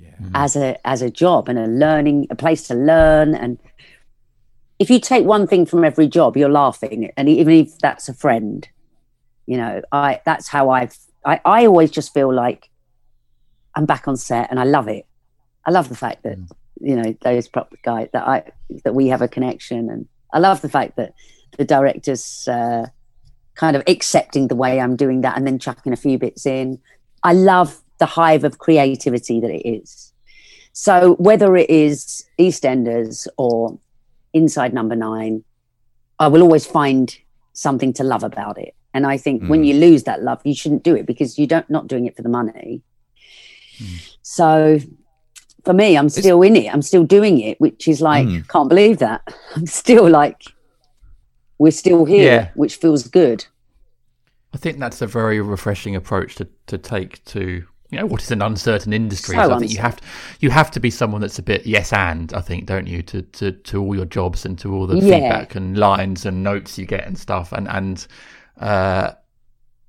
Yeah. as a as a job and a learning a place to learn and if you take one thing from every job you're laughing and even if that's a friend you know i that's how i've i, I always just feel like i'm back on set and i love it i love the fact that mm. You know those prop guys that i that we have a connection and i love the fact that the directors uh kind of accepting the way i'm doing that and then chucking a few bits in I love the hive of creativity that it is. So whether it is EastEnders or Inside Number Nine, I will always find something to love about it. And I think when Mm. you lose that love, you shouldn't do it because you don't not doing it for the money. So for me, I'm still in it. I'm still doing it, which is like, Mm. can't believe that. I'm still like, we're still here, Yeah. which feels good. I think that's a very refreshing approach to, to take to you know what is an uncertain industry. So So I think you have to you have to be someone that's a bit yes and I think don't you to to, to all your jobs and to all the Yeah. feedback and lines and notes you get and stuff and and uh,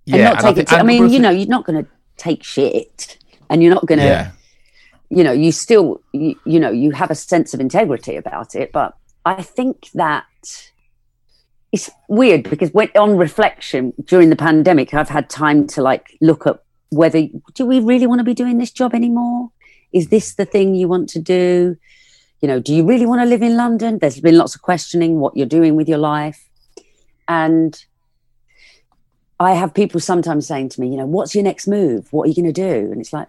yeah. and not and take thi- it. To, I mean, you know, you're not going to take shit, and you're not going to, Yeah. You know, you still, you, you know, you have a sense of integrity about it. But I think that it's weird because when on reflection during the pandemic, I've had time to like look at whether do we really want to be doing this job anymore? Is this the thing you want to do? You know, do you really want to live in London? There's been lots of questioning what you're doing with your life. And I have people sometimes saying to me, you know, what's your next move? What are you going to do? And it's like,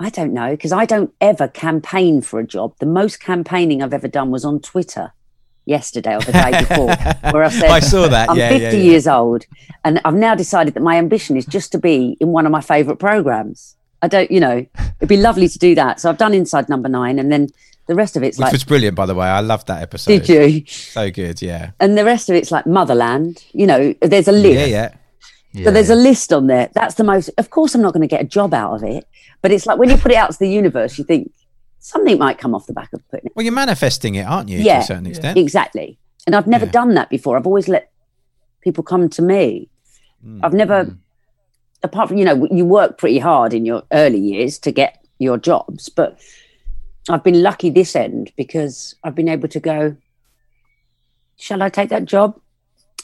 I don't know, because I don't ever campaign for a job. The most campaigning I've ever done was on Twitter yesterday or the day before, where I said, I saw that. I'm yeah, 50 yeah, yeah. years old, and I've now decided that my ambition is just to be in one of my favourite programs. I don't, you know, it'd be lovely to do that. So I've done Inside Number Nine, and then the rest of it's Which like, was brilliant, by the way. I loved that episode. did you? So good, yeah. And the rest of it's like Motherland. You know, there's a list. Yeah, yeah. Yeah, So there's a list on there. That's the most. Of course, I'm not going to get a job out of it, but it's like when you put it out to the universe, you think something might come off the back of putting it. Well, you're manifesting it, aren't you? Yeah, To a certain extent. Exactly. And I've never Yeah. done that before. I've always let people come to me. Mm. I've never, apart from you know, you work pretty hard in your early years to get your jobs, but I've been lucky this end because I've been able to go. Shall I take that job?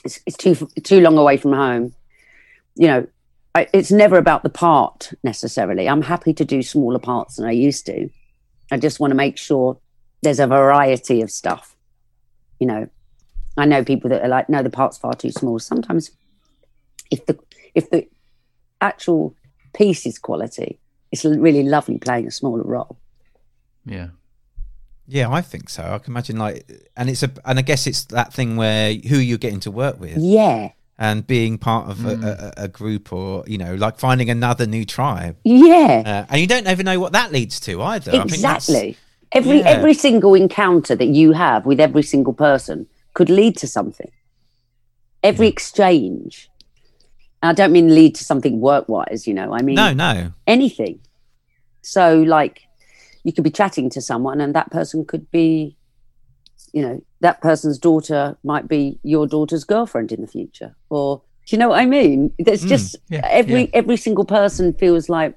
It's, it's too too long away from home. You know, I, it's never about the part necessarily. I'm happy to do smaller parts than I used to. I just want to make sure there's a variety of stuff. You know, I know people that are like, no, the part's far too small. Sometimes, if the if the actual piece is quality, it's really lovely playing a smaller role. yeah. Yeah, I think so. I can imagine like, and it's a, and I guess it's that thing where who you're getting to work with Yeah, and being part of a, a, a group or you know, like finding another new tribe, yeah, uh, and you don't ever know what that leads to either. I think exactly. Every Yeah. every single encounter that you have with every single person could lead to something. Every exchange. And I don't mean lead to something work wise, you know. I mean no, no. anything. So, like, you could be chatting to someone, and that person could be, you know, that person's daughter might be your daughter's girlfriend in the future, or do you know what I mean? There's mm, just yeah, every yeah. every single person feels like.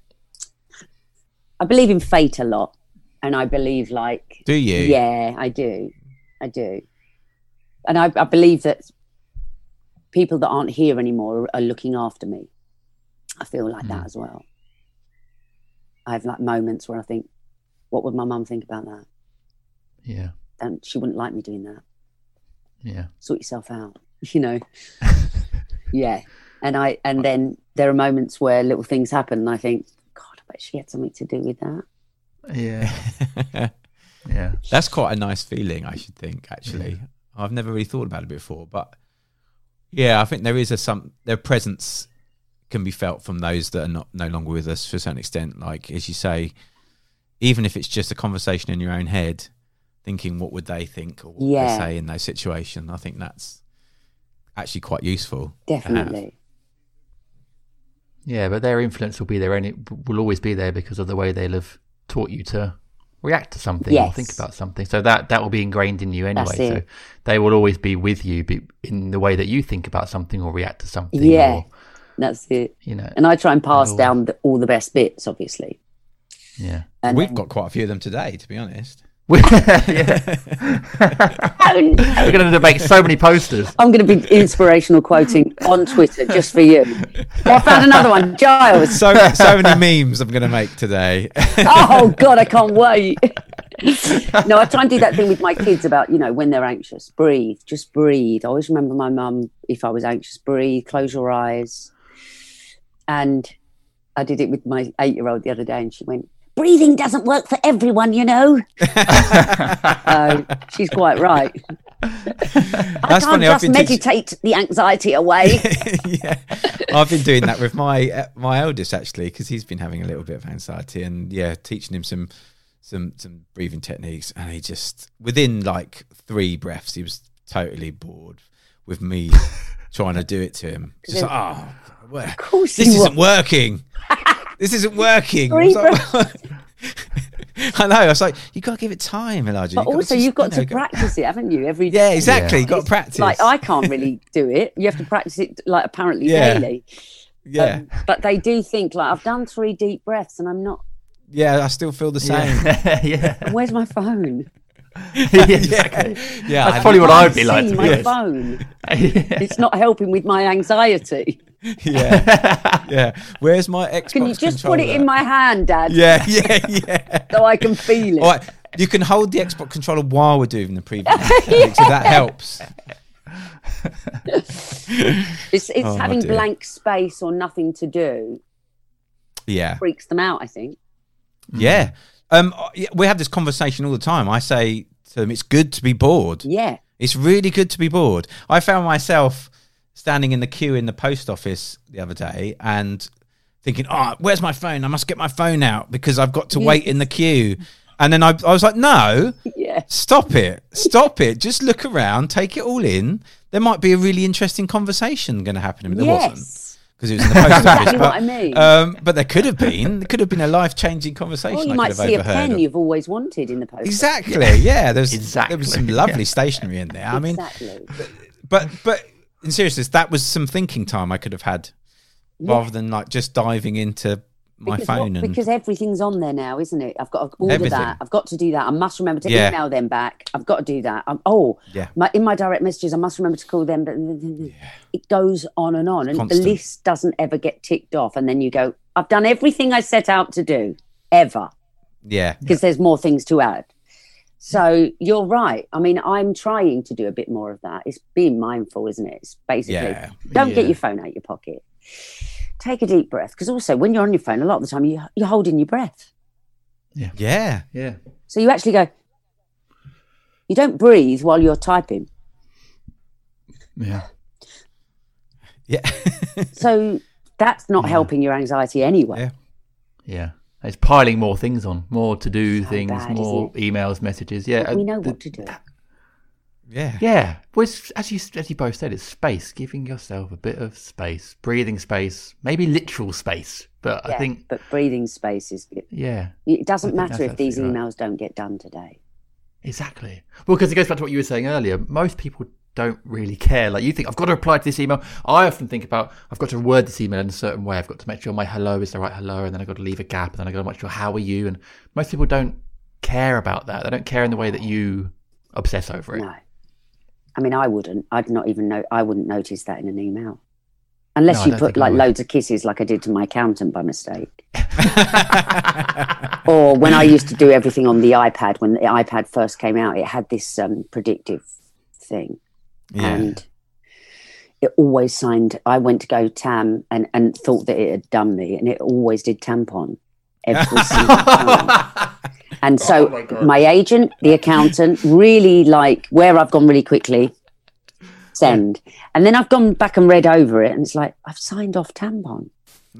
I believe in fate a lot, and I believe like Do you? yeah, I do. I do. And I, I believe that people that aren't here anymore are, are looking after me. I feel like that mm. as well. I have like moments where I think, what would my mum think about that? Yeah. And she wouldn't like me doing that. Yeah. Sort yourself out, you know? yeah. And I and then there are moments where little things happen and I think, God, I bet she had something to do with that. Yeah. Yeah. That's quite a nice feeling, I should think. Actually, I've never really thought about it before, but yeah, I think there is a some their presence can be felt from those that are not no longer with us to a certain extent. Like as you say, even if it's just a conversation in your own head, thinking what would they think or what Yeah. they say in those situations. I think that's actually quite useful. Definitely. Yeah, but their influence will be there, and it will always be there because of the way they'll have taught you to react to something or think about something. So that that will be ingrained in you anyway. That's So they will always be with you be, in the way that you think about something or react to something. Yeah. Or, That's it. you know. And I try and pass They'll- down the, all the best bits, obviously. yeah. And We've then- got quite a few of them today, to be honest. yeah. We're going to make so many posters. I'm going to be inspirational quoting on Twitter just for you. Oh, I found another one, Giles. So so many memes I'm going to make today. Oh God, I can't wait. no, I try and do that thing with my kids about you know when they're anxious, breathe, just breathe. I always remember my mum if I was anxious, breathe, close your eyes, and I did it with my eight year old the other day, and she went, "Breathing doesn't work for everyone, you know." so she's quite right. I That's can't funny, just been teach- meditate the anxiety away. yeah, I've been doing that with my uh, my eldest actually because he's been having a little bit of anxiety, and yeah, teaching him some some some breathing techniques, and he just within like three breaths, he was totally bored with me trying to do it to him. Just like, oh, well, of course, this isn't were. working. This isn't working. I Three was like, I know. I was like, you got to give it time, Elijah. But You've gotta also, just, you've got you know, to go- practice it, haven't you? Every Yeah, exactly. Yeah. You've got to practice. Like I can't really do it. You have to practice it like apparently Yeah. daily. yeah, Um, but they do think like I've done three deep breaths and I'm not. yeah. I still feel the same. Yeah, yeah. Where's my phone? yeah, exactly. Yeah, That's I probably what I would be like. to my be phone. Yeah. It's not helping with my anxiety. yeah, yeah. Where's my Xbox Can you just put it in my hand, Dad, Yeah, yeah, yeah. so I can feel it? All right, you can hold the Xbox controller while we're doing the preview, so that helps. It's it's Oh, having blank space or nothing to do Yeah, freaks them out. I think. yeah. Um, yeah, we have this conversation all the time. I say to them, "It's good to be bored. Yeah. It's really good to be bored." I found myself standing in the queue in the post office the other day and thinking, "Oh, where's my phone? I must get my phone out because I've got to wait in the queue." And then I, I was like, "No, Yeah. Stop it. Stop it. Just look around, take it all in. There might be a really interesting conversation going to happen. There wasn't yes. because it was in the post office. Exactly but, what I mean. Um, but there could have been. There could have been a life changing conversation. Or you I might could have see a pen of. you've always wanted in the post. Exactly. Yeah. There's Exactly. there was some lovely stationery in there. I mean, exactly. but but in seriousness, that was some thinking time I could have had rather than like just diving into my because phone what- and because everything's on there now, isn't it? I've got to order Everything. that. I've got to do that. I must remember to Yeah. email them back. I've got to do that. Um, oh, Yeah. My, in my direct messages, I must remember to call them. But it goes on and on, and Constant. the list doesn't ever get ticked off. And then you go, "I've done everything I set out to do, ever," yeah. because there's more things to add. So you're right. I mean, I'm trying to do a bit more of that. It's being mindful, isn't it? It's basically Yeah. don't get your phone out of your pocket. Take a deep breath because also when you're on your phone, a lot of the time you you're holding your breath. Yeah. Yeah. So you actually go. You don't breathe while you're typing. Yeah. Yeah. So that's not helping your anxiety anyway. Yeah. Yeah. It's piling more things on, more to do So things, bad, more emails, messages. Yeah. But we uh, know what to do. yeah. Yeah. Well, as you as you both said, it's space, giving yourself a bit of space, breathing space, maybe literal space. But I think, but breathing space is. yeah, It doesn't matter if these absolutely right. emails don't get done today. exactly. Well, because it goes back to what you were saying earlier. Most people don't really care. Like you think, I've got to reply to this email. I often think about, I've got to word this email in a certain way. I've got to make sure my hello is the right hello, and then I've got to leave a gap, and then I've got to make sure how are you. And most people don't care about that. They don't care in the way that you obsess over it. No, I mean I wouldn't. I'd not even know. I wouldn't notice that in an email, unless No, you put like loads of kisses, like I did to my accountant by mistake. or when I used to do everything on the iPad when the iPad first came out, it had this um, predictive thing, Yeah. and it always signed. I went to go tam and and thought that it had done me, and it always did tampon every single time. And so oh my, agent, the accountant, really like where I've gone really quickly. Send, and then I've gone back and read over it, and it's like I've signed off tampon.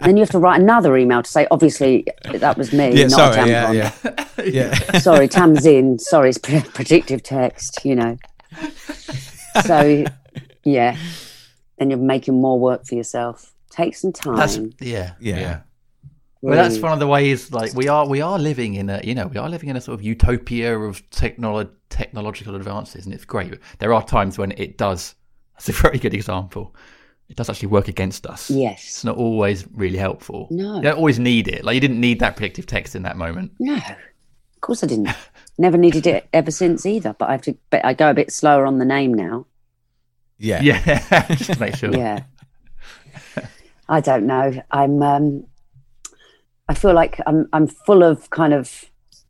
then you have to write another email to say, obviously that was me, yeah. not Sorry. a Yeah. Yeah. Yeah. Sorry, Tamzin. Sorry, it's pre- predictive text. You know. So, yeah. Then you're making more work for yourself. Take some time. That's yeah, Yeah. yeah. Well, that's one of the ways. Like we are, we are living in a, you know, we are living in a sort of utopia of technolo- technological advances, and it's great. There are times when it does. That's a very good example. It does actually work against us. Yes, it's not always really helpful. No. you don't always need it. Like you didn't need that predictive text in that moment. No, of course I didn't. Never needed it ever since either. But I have to. But I go a bit slower on the name now. Yeah. Yeah, just to make sure. Yeah. I don't know. I'm. Um, I feel like I'm. I'm full of kind of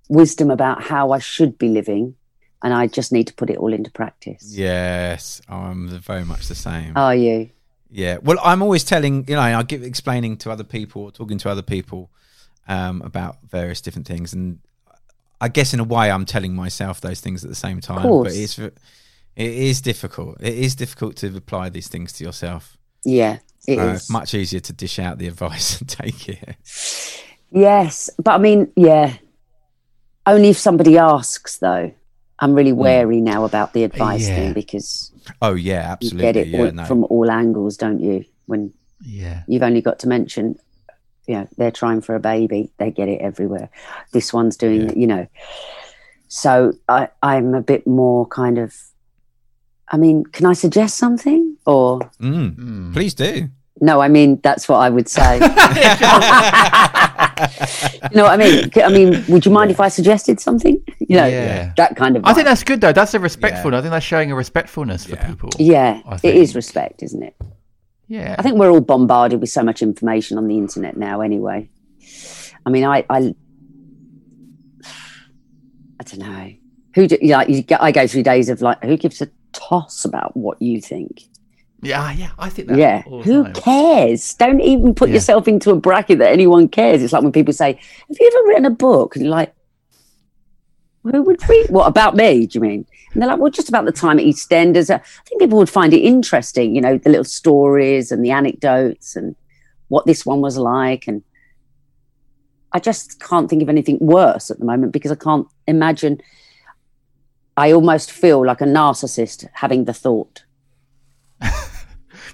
wisdom about how I should be living, and I just need to put it all into practice. Yes. I'm very much the same. Are you? Yeah. Well, I'm always telling, you know, I give explaining to other people talking to other people um, about various different things, and I guess in a way I'm telling myself those things at the same time. course. But it's it is difficult. It is difficult to apply these things to yourself. Yeah, it is. Much easier to dish out the advice and take it. Yes, but I mean, yeah. Only if somebody asks, though. I'm really hmm. wary now about the advice Yeah. thing because Oh yeah, absolutely, you get it yeah, all, no. from all angles, don't you? When Yeah. you've only got to mention, you know, they're trying for a baby, they get it everywhere. This one's doing, Yeah. you know. So I, I'm a bit more kind of. I mean, can I suggest something? Or Mm, Mm. Please do. no, I mean that's what I would say. you know what I mean? I mean, would you mind if I suggested something? You know, Yeah. that kind of. I think that's good though. That's a respectful. I think that's showing a respectfulness for people. Yeah, it is respect, isn't it? Yeah. I think we're all bombarded with so much information on the internet now. Anyway, I mean, I, I, I don't know who. Do, yeah, you get, I go through days of like, who gives a toss about what you think? Yeah. Ah, yeah. I think that. yeah, who time. cares? Don't even put Yeah. yourself into a bracket that anyone cares. It's like when people say, "Have you ever written a book?" And you're like, "Who would read? What about me? Do you mean?" And they're like, "Well, just about the time at EastEnders." I think people would find it interesting, you know, the little stories and the anecdotes and what this one was like. And I just can't think of anything worse at the moment because I can't imagine. I almost feel like a narcissist having the thought.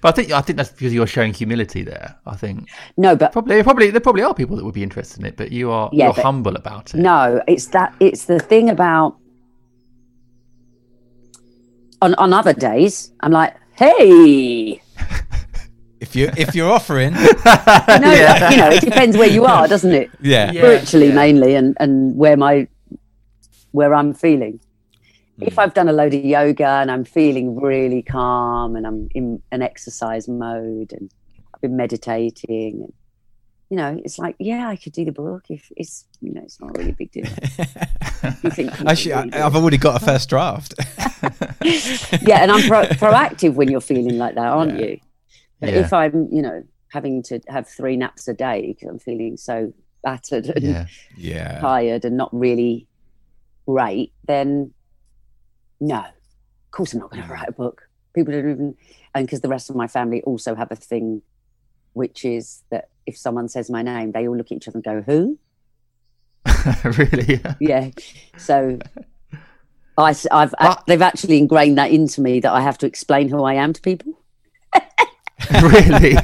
But I think I think that's because you're showing humility there. I think No, but probably probably there probably are people that would be interested in it, but you are Yeah, you're humble about it. No, it's that it's the thing about on on other days, I'm like, hey, If you if you're offering, you know, you know, it depends where you are, doesn't it? yeah, Yeah. Spiritually mainly, and and where my where I'm feeling. If hmm. I've done a load of yoga and I'm feeling really calm and I'm in an exercise mode and I've been meditating and you know, it's like, yeah, I could do the book if it's you know, it's not really a really big deal. You think you Actually, really I, have already got a first draft. yeah, and I'm pro- proactive when you're feeling like that, aren't Yeah. you? But Yeah. if I'm, you know, having to have three naps a day because I'm feeling so battered and Yeah. yeah, tired and not really great, then no, of course I'm not going to write a book. People don't even, and because the rest of my family also have a thing, which is that if someone says my name, they all look at each other and go, "Who?" really? yeah. So I, have But- ah. they've actually ingrained that into me that I have to explain who I am to people. really?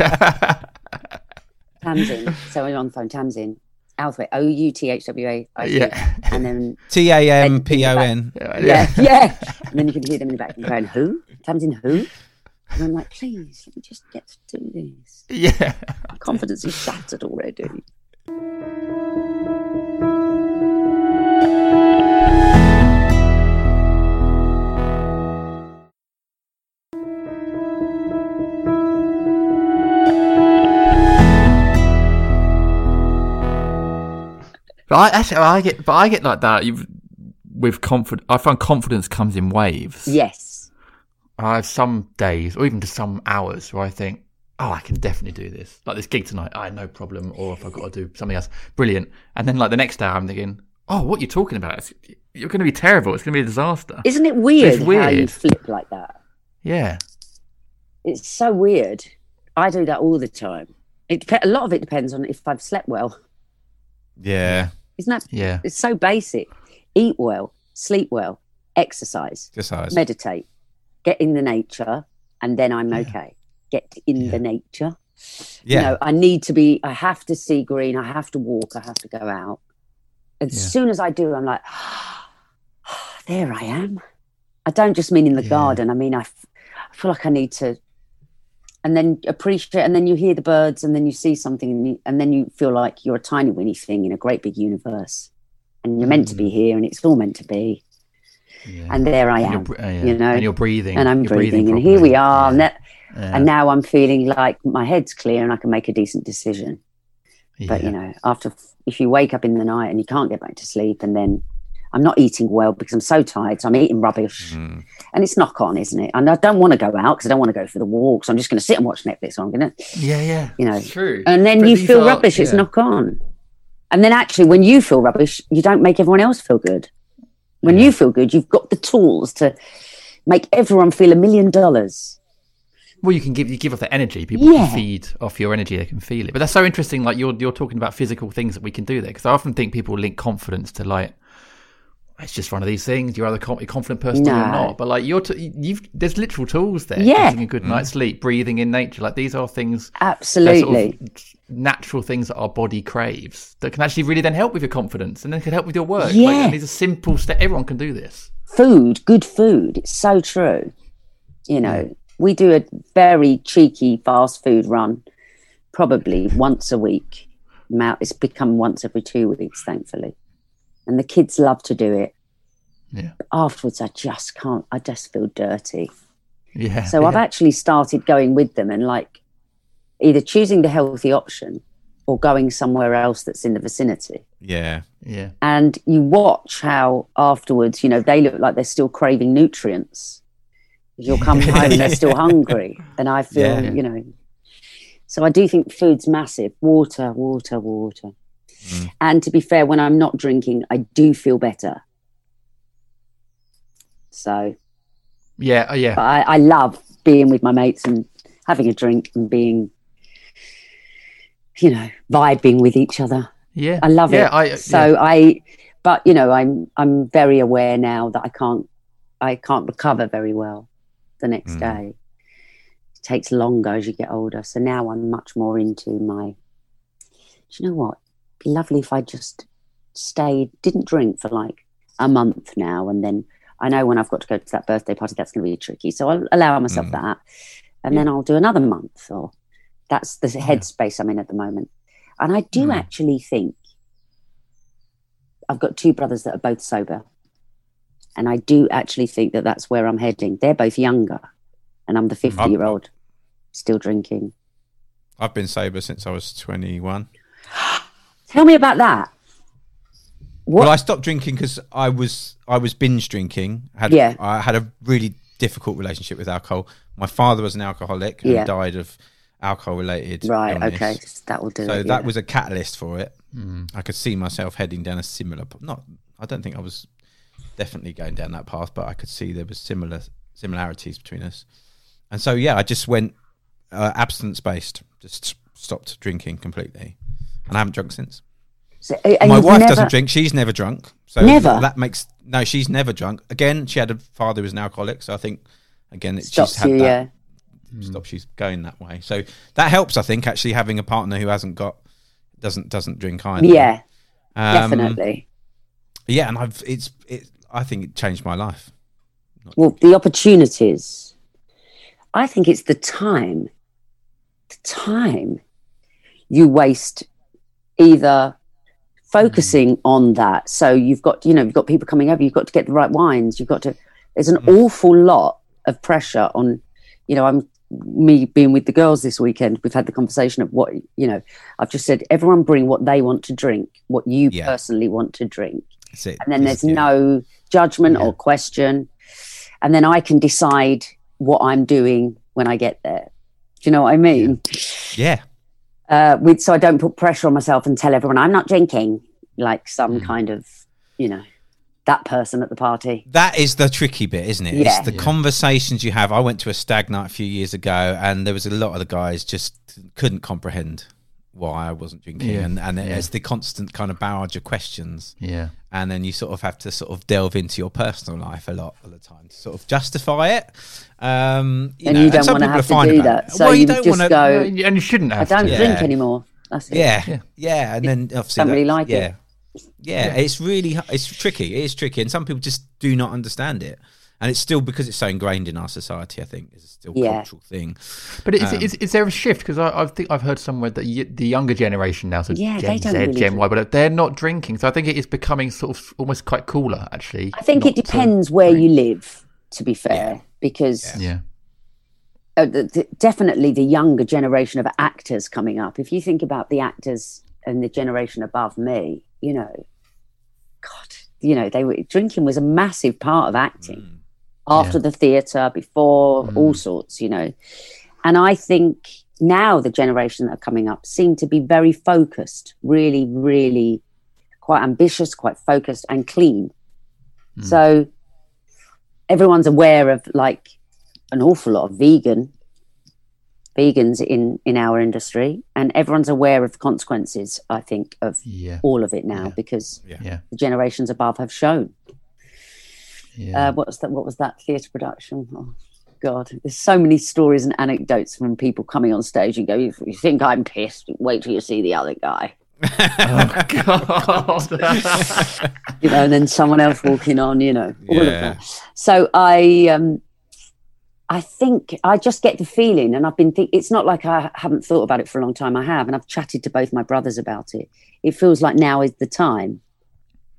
Tamzin. so I'm on the phone. Tamzin. Alphabet. O U T H W A. I think. yeah. And then T A M P O N. yeah, yeah. And then you can hear them in the back going, "Who? Tamzin? Who?" And I'm like, "Please, let me just get to do this. Yeah. My confidence is shattered already." But I actually I get but I get like that You've, with confidence. I find confidence comes in waves. Yes. I have some days or even to some hours where I think, oh, I can definitely do this. Like this gig tonight, I had no problem. Or if I've got to do something else, brilliant. And then like the next day, I'm thinking, oh, what are you talking about? It's, you're going to be terrible. It's going to be a disaster. Isn't it weird, It's how you flip like that? yeah. It's so weird. I do that all the time. It a lot of it depends on if I've slept well. Yeah, Isn't that? Yeah. It's so basic. Eat well, sleep well, exercise, just eyes. meditate, get in the nature, and then I'm okay. Get in the nature. Yeah, You know, I need to be, I have to see green, I have to walk, I have to go out. As Yeah. soon as I do, I'm like, there I am. I don't just mean in the Yeah. garden. I mean, I, f- I feel like I need to, and then appreciate, and then you hear the birds, and then you see something, and, you, and then you feel like you're a tiny weeny thing in a great big universe. And you're meant to be mm. here, and it's all meant to be. Yeah. And there I am. uh, yeah. you know, and you're breathing. and I'm You're breathing, and here we are. Yeah. ne- Yeah. And now I'm feeling like my head's clear and I can make a decent decision. But you know, after if you wake up in the night and you can't get back to sleep, and then I'm not eating well because I'm so tired. So I'm eating rubbish. Mm. And it's knock on, isn't it? And I don't want to go out because I don't want to go for the walk, so I'm just going to sit and watch Netflix. So I'm going to, Yeah, yeah. you know, It's true. and then But you feel are- rubbish. It's knock on. And then actually, when you feel rubbish, you don't make everyone else feel good. When you feel good, you've got the tools to make everyone feel a million dollars. Well, you can give you give off the energy. People Yeah. can feed off your energy; they can feel it. But that's so interesting. Like you're you're talking about physical things that we can do there. Because I often think people link confidence to like it's just one of these things. You're either a confident person or not. But like you're t- you've there's literal tools there. Yeah. getting a good night's mm. sleep, breathing in nature. Like these are things. Absolutely. Sort of natural things that our body craves that can actually really then help with your confidence and then can help with your work. Like, Yeah. and these are simple steps. Everyone can do this. food, good food. It's so true. You know, mm. we do a very cheeky fast food run, probably once a week. Now it's become once every two weeks, thankfully. And the kids love to do it. Yeah. But afterwards, I just can't, I just feel dirty. Yeah. So I've actually started going with them and like either choosing the healthy option or going somewhere else that's in the vicinity Yeah. yeah. and you watch how afterwards, you know, they look like they're still craving nutrients. You'll come home and they're still hungry, and I feel, Yeah. you know. So I do think food's massive. Water, water, water. Mm. And to be fair, when I'm not drinking, I do feel better. So, Yeah. Oh, yeah. but I, I love being with my mates and having a drink and being, you know, vibing with each other. Yeah. I love yeah, it. I, so yeah. I, but you know, I'm I'm very aware now that I can't I can't recover very well the next Mm. day. It takes longer as you get older. So now I'm much more into my. Do you know what? Be lovely if I just stayed, didn't drink for like a month now, and then I know when I've got to go to that birthday party, that's going to be tricky. So I'll allow myself Mm. that, and then I'll do another month. Or that's the headspace I'm in at the moment. And I do Mm. actually think I've got two brothers that are both sober. And I do actually think that that's where I'm heading. They're both younger, and I'm the 50 year old still drinking. I've been sober since I was 21. Tell me about that. What? Well, I stopped drinking because I was I was binge drinking. Had, Yeah. I had a really difficult relationship with alcohol. My father was an alcoholic and Yeah. died of alcohol related. right, okay. That will do So it. that yeah. was a catalyst for it. I could see myself heading down a similar. Not, I don't think I was definitely going down that path, but I could see there was similar similarities between us. And so yeah, I just went uh, abstinence based. Just stopped drinking completely, and I haven't drunk since. So, uh, My wife never- doesn't drink. She's never drunk. So Never? That makes no. She's never drunk. Again, she had a father who was an alcoholic. So I think again, it, she's Stops had you, that. yeah. Stop. She's going that way. So that helps. I think actually having a partner who hasn't got doesn't doesn't drink either. Yeah, Um, definitely. Yeah, and I've it's it. I think it changed my life. Well, the opportunities. I think it's the time. The time you waste either focusing on that. So you've got, you know, you've got people coming over, you've got to get the right wines, you've got to, there's an awful lot of pressure on, you know, I'm me being with the girls this weekend, we've had the conversation of what, you know, I've just said, everyone bring what they want to drink, what you Yeah. personally want to drink. And then there's yeah. no judgment or question. And then i can decide what i'm doing when i get there. Do you know what i mean? Yeah, uh, with so i don't put pressure on myself and tell everyone i'm not drinking like some Hmm. kind of you know that person at the party that is the tricky bit, isn't it? Yeah. It's the conversations you have. I went to a stag night a few years ago, and there was a lot of the guys just couldn't comprehend why I wasn't drinking, Yeah. and and Yeah. it's the constant kind of barrage of questions. Yeah. And then you sort of have to sort of delve into your personal life a lot of the time to sort of justify it. Um, you and know, you don't want to have to do that it. so Well, you, don't just wanna- go and you shouldn't Have i don't to. drink Yeah. anymore that's it Yeah, Yeah. yeah, and then obviously Don't that- really like yeah. it. Yeah, it's really it's tricky. It is tricky, and some people just do not understand it. And it's still because it's so ingrained in our society. I think it's still a Yeah. cultural thing. But is, Um, is, is there a shift? Because I, I think I've heard somewhere that y- the younger generation now, so Yeah, Gen they don't Z, really Gen drink. Y, but they're not drinking. So I think it is becoming sort of almost quite cooler, actually. i think it depends where you live to be fair because Yeah. uh, the, the, definitely the younger generation of actors coming up. If you think about the actors and the generation above me, you know, God, you know, they were drinking was a massive part of acting Mm. After the theatre, before all mm. sorts, you know. And I think now the generation that are coming up seem to be very focused, really, really quite ambitious, quite focused and clean. Mm. So everyone's aware of like an awful lot of vegan vegans in in our industry and everyone's aware of the consequences i think of Yeah. all of it now Yeah. because Yeah. the generations above have shown Yeah. uh, what was that? What was that theatre production? Oh, God, there's so many stories and anecdotes from people coming on stage and go, "You, you think I'm pissed? Wait till you see the other guy." oh God. You know, and then someone else walking on. You know, all of that. So I, um, I think I just get the feeling, and I've been. Think- it's not like I haven't thought about it for a long time. I have, and I've chatted to both my brothers about it. It feels like now is the time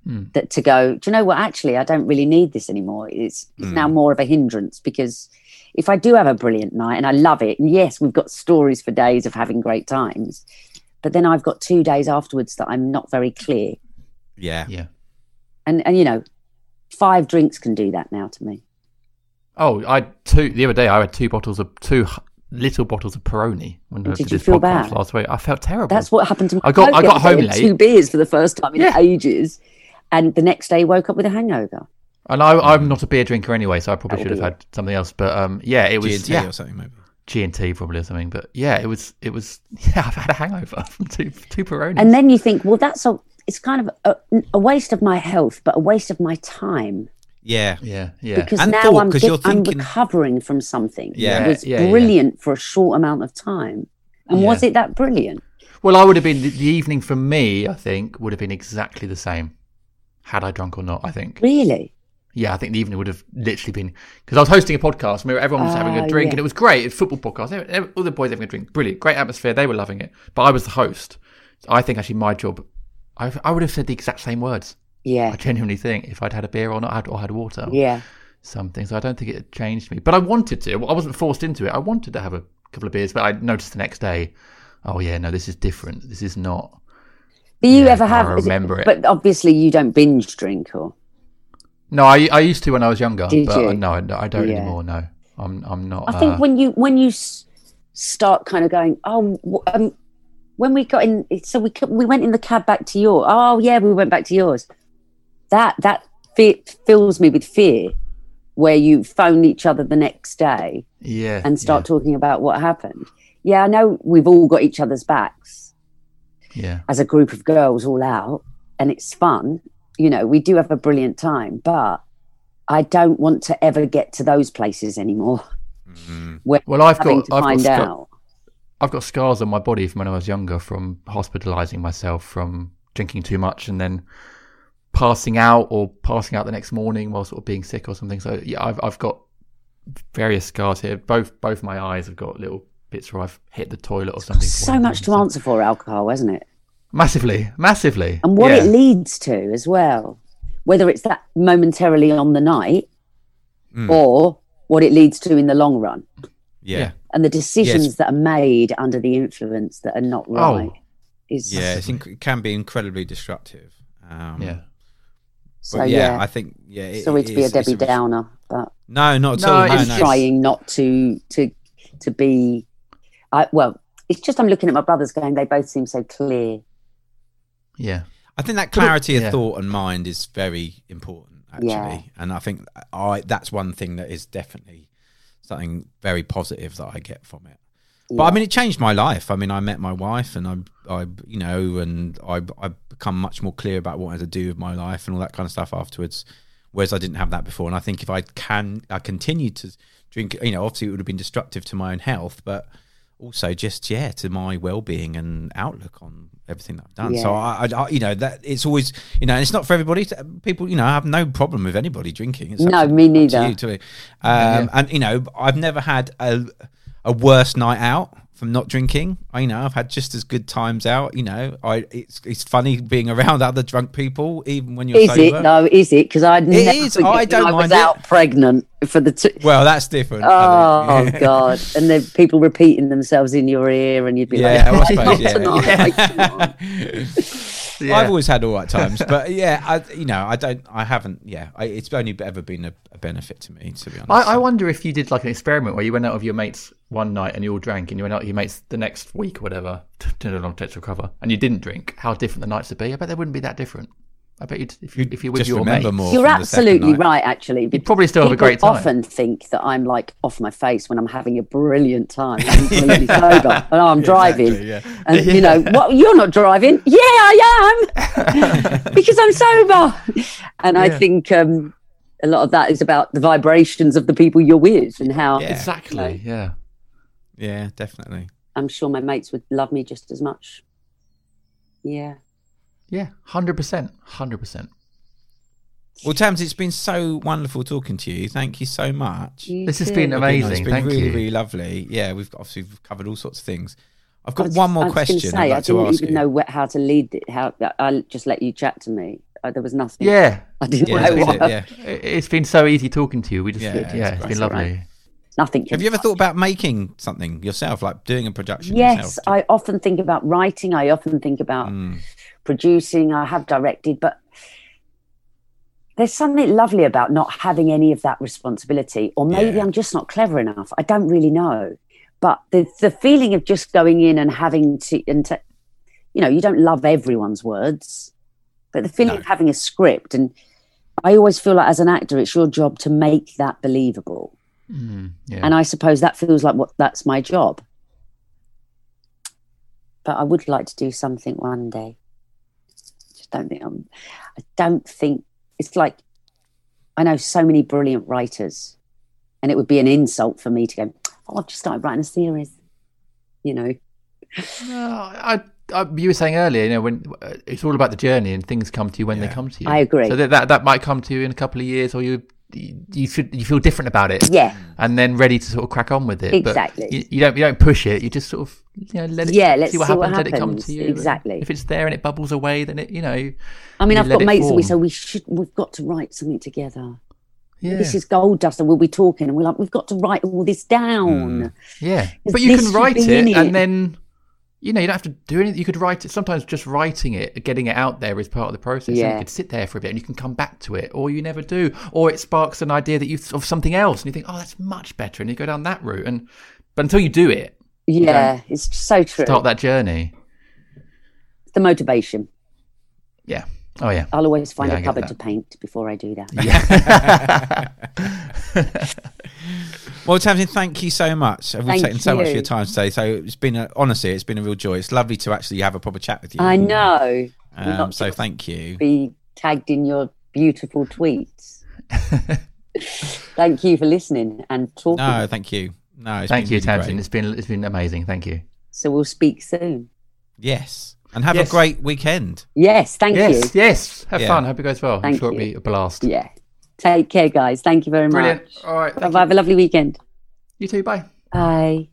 Hmm. that to go. Do you know what? Actually, I don't really need this anymore. It's it's now more of a hindrance because if I do have a brilliant night and I love it, and yes, we've got stories for days of having great times, but then I've got two days afterwards that I'm not very clear, Yeah. yeah. and and you know, five drinks can do that now to me. Oh, I two the other day. I had two bottles of two little bottles of Peroni when I Did did you feel bad? last week. I felt terrible. That's what happened to me. I got- I got home had late. Two beers for the first time in Yeah. ages, and the next day woke up with a hangover. And I, I'm not a beer drinker anyway, so I probably Oh, should have dear. had something else. But um, yeah, it was G&T yeah, or something maybe. G and T probably or something. But yeah, it was it was yeah. I've had a hangover from two two Peronis. And then you think, well, that's a. It's kind of a, a waste of my health, but a waste of my time. Yeah. yeah, yeah, because And now thought, I'm, 'cause get- you're I'm recovering from something Yeah, that was yeah, yeah. brilliant for a short amount of time. And Yeah. was it that brilliant? Well, I would have been the, the evening for me. I think would have been exactly the same had I drunk or not. I think. Really? Yeah, I think the evening would have literally been because I was hosting a podcast. and Everyone was having Ah, a drink, yeah. and it was great. It's a football podcast. All the boys having a drink, brilliant, great atmosphere. They were loving it, but I was the host. I think actually my job, I, I would have said the exact same words. Yeah. I genuinely think if I'd had a beer or not, had, or had water, or Yeah. something. So I don't think it changed me. But I wanted to. I wasn't forced into it. I wanted to have a couple of beers, but I noticed the next day, oh yeah, no, this is different. This is not. Do you Yeah, ever have? I remember it. But obviously, you don't binge drink, or No, I I used to when I was younger, Did but you? no, I, don't Yeah. anymore. No, I'm I'm not. I think uh, when you when you start kind of going, oh, um, when we got in, so we we went in the cab back to yours. Oh yeah, we went back to yours. That that fills me with fear, where you phone each other the next day yeah, and start talking about what happened. Yeah, I know we've all got each other's backs Yeah, as a group of girls all out, and it's fun. You know, we do have a brilliant time, but I don't want to ever get to those places anymore. Mm-hmm. Where Well, I've got- to I've got find scar- out. I've got scars on my body from when I was younger, from hospitalising myself from drinking too much and then passing out or passing out the next morning while sort of being sick or something. So yeah, I've I've got various scars here. Both both my eyes have got little bits where I've hit the toilet or something. so much to answer for alcohol, hasn't it? Massively, massively, And what yeah. it leads to as well, whether it's that momentarily on the night Mm. or what it leads to in the long run, Yeah. Yeah. and the decisions Yes. that are made under the influence that are not right. Oh. is Yeah. It's inc- it can be incredibly destructive. Um, yeah. so but yeah. yeah, I think yeah. It, Sorry it to be a is- it's Debbie Downer, but No, not at No, all. No, I'm no. trying not to to to be. I, well, it's just I'm looking at my brothers going. They both seem so clear. Yeah. I think that clarity Yeah. of thought and mind is very important, actually. Yeah. And I think I that's one thing that is definitely something very positive that I get from it. But I mean, it changed my life. I mean, I met my wife, and I, I, you know, and I, I've become much more clear about what I had to do with my life and all that kind of stuff afterwards. Whereas I didn't have that before. And I think if I can, I continued to drink. You know, obviously it would have been destructive to my own health, but also just yeah to my well-being and outlook on everything that I've done. So Yeah. I, I, I- you know, that it's always, you know, and it's not for everybody. People, you know, I have no problem with anybody drinking. It's No, me up to neither. you to- um, And you know, I've never had a a worse night out from not drinking. I, you know, I've had just as good times out. You know, I it's it's funny being around other drunk people, even when you're Is sober. it though? Is it? Because I'd never is. I don't I was mind it. out pregnant for the. Two, Well, that's different. I Oh. God! And then people repeating themselves in your ear, and you'd be like, Yeah, like, I suppose. Yeah. tonight, Yeah. Come on." Yeah. I've always had all right times, but yeah, I, you know, I don't, I haven't. Yeah, I, it's only ever been a, a benefit to me, to be honest. I, I wonder if you did like an experiment where you went out with your mates one night and you all drank, and you went out with your mates the next week or whatever to, to a long text recover, and you didn't drink. How different the nights would be? I bet they wouldn't be that different. I bet you'd, if you if you're with just your remember mates, more. You're from the absolutely night. right, actually. You'd probably still have a great time. I often think that I'm like off my face when I'm having a brilliant time, completely sober, and I'm driving. And you know, what? You're not driving? Yeah, I am, because I'm sober. And I think um, a lot of that is about the vibrations of the people you're with and how. Yeah. exactly. Yeah. Yeah, definitely. I'm sure my mates would love me just as much. Yeah. Yeah. Hundred percent. Hundred percent. Well, Tams, it's been so wonderful talking to you. Thank you so much. You This has too. been It's been Thank really, you. really lovely. Yeah, we've obviously we've covered all sorts of things. I've got was- one more I was gonna question Say, I'd I like to didn't ask even you. know how to lead it. How I just let you chat to me. Uh, there was nothing. Yeah. I didn't Yeah, know what. it, yeah. It- It's been so easy talking to you. We just Yeah, yeah, it's it's great. been lovely. right. Nothing. Have you ever thought about making something yourself, like doing a production? Yes, yourself? I often think about writing. I often think about Mm. Producing. I have directed, but there's something lovely about not having any of that responsibility. Or maybe Yeah. I'm just not clever enough. I don't really know. But the the feeling of just going in and having to and to, you know, you don't love everyone's words, but the feeling No. of having a script and I always feel like as an actor, it's your job to make that believable. Mm, yeah. And I suppose that feels like what that's my job. But I would like to do something one day. Don't think I'm I don't think it's like I know so many brilliant writers, and it would be an insult for me to go, Oh, I've just started writing a series. You know. No, I, I, you were saying earlier, you know, when uh, it's all about the journey and things come to you when they come to you. I agree. So that, that that might come to you in a couple of years, or you you feel, you feel different about it, Yeah. and then ready to sort of crack on with it. But Exactly. you, you don't you don't push it. You just sort of you know let it Yeah, let's see what see what happens. Let it come to you. Exactly. If it's there and it bubbles away, then it you know. I mean I've got mates that we say we should we've got to write something together. Yeah. This is gold dust and we'll be talking and we're like, we've got to write all this down. Mm. Yeah, but you can write it, it. and then you know you don't have to do anything. You could write it. Sometimes just writing it, getting it out there is part of the process. And you could sit there for a bit, and you can come back to it, or you never do, or it sparks an idea that you of something else, and you think, oh, that's much better, and you go down that route. And but until you do it, Yeah, it's so true. start that journey. the motivation. Yeah. Oh yeah. I'll always find Yeah, I a get cupboard that. to paint before I do that. Well, Tamzin, thank you so much. We've Thank taken so much of your time today. So it's been a, honestly, it's been a real joy. It's lovely to actually have a proper chat with you. I know. Um, so thank you. be tagged in your beautiful tweets. Thank you for listening and talking. No, thank you. No, it's Thank been you, really Tamzin. great. It's been it's been amazing. Thank you. So we'll speak soon. Yes, and have Yes. a great weekend. Yes, thank yes. you. Yes. Have Yeah. fun. Hope it goes well. I'm Thank sure it'll you. be a blast. Yeah. Take care, guys. Thank you very Brilliant. much. All right. Bye you. Have a lovely weekend. you too. Bye. Bye.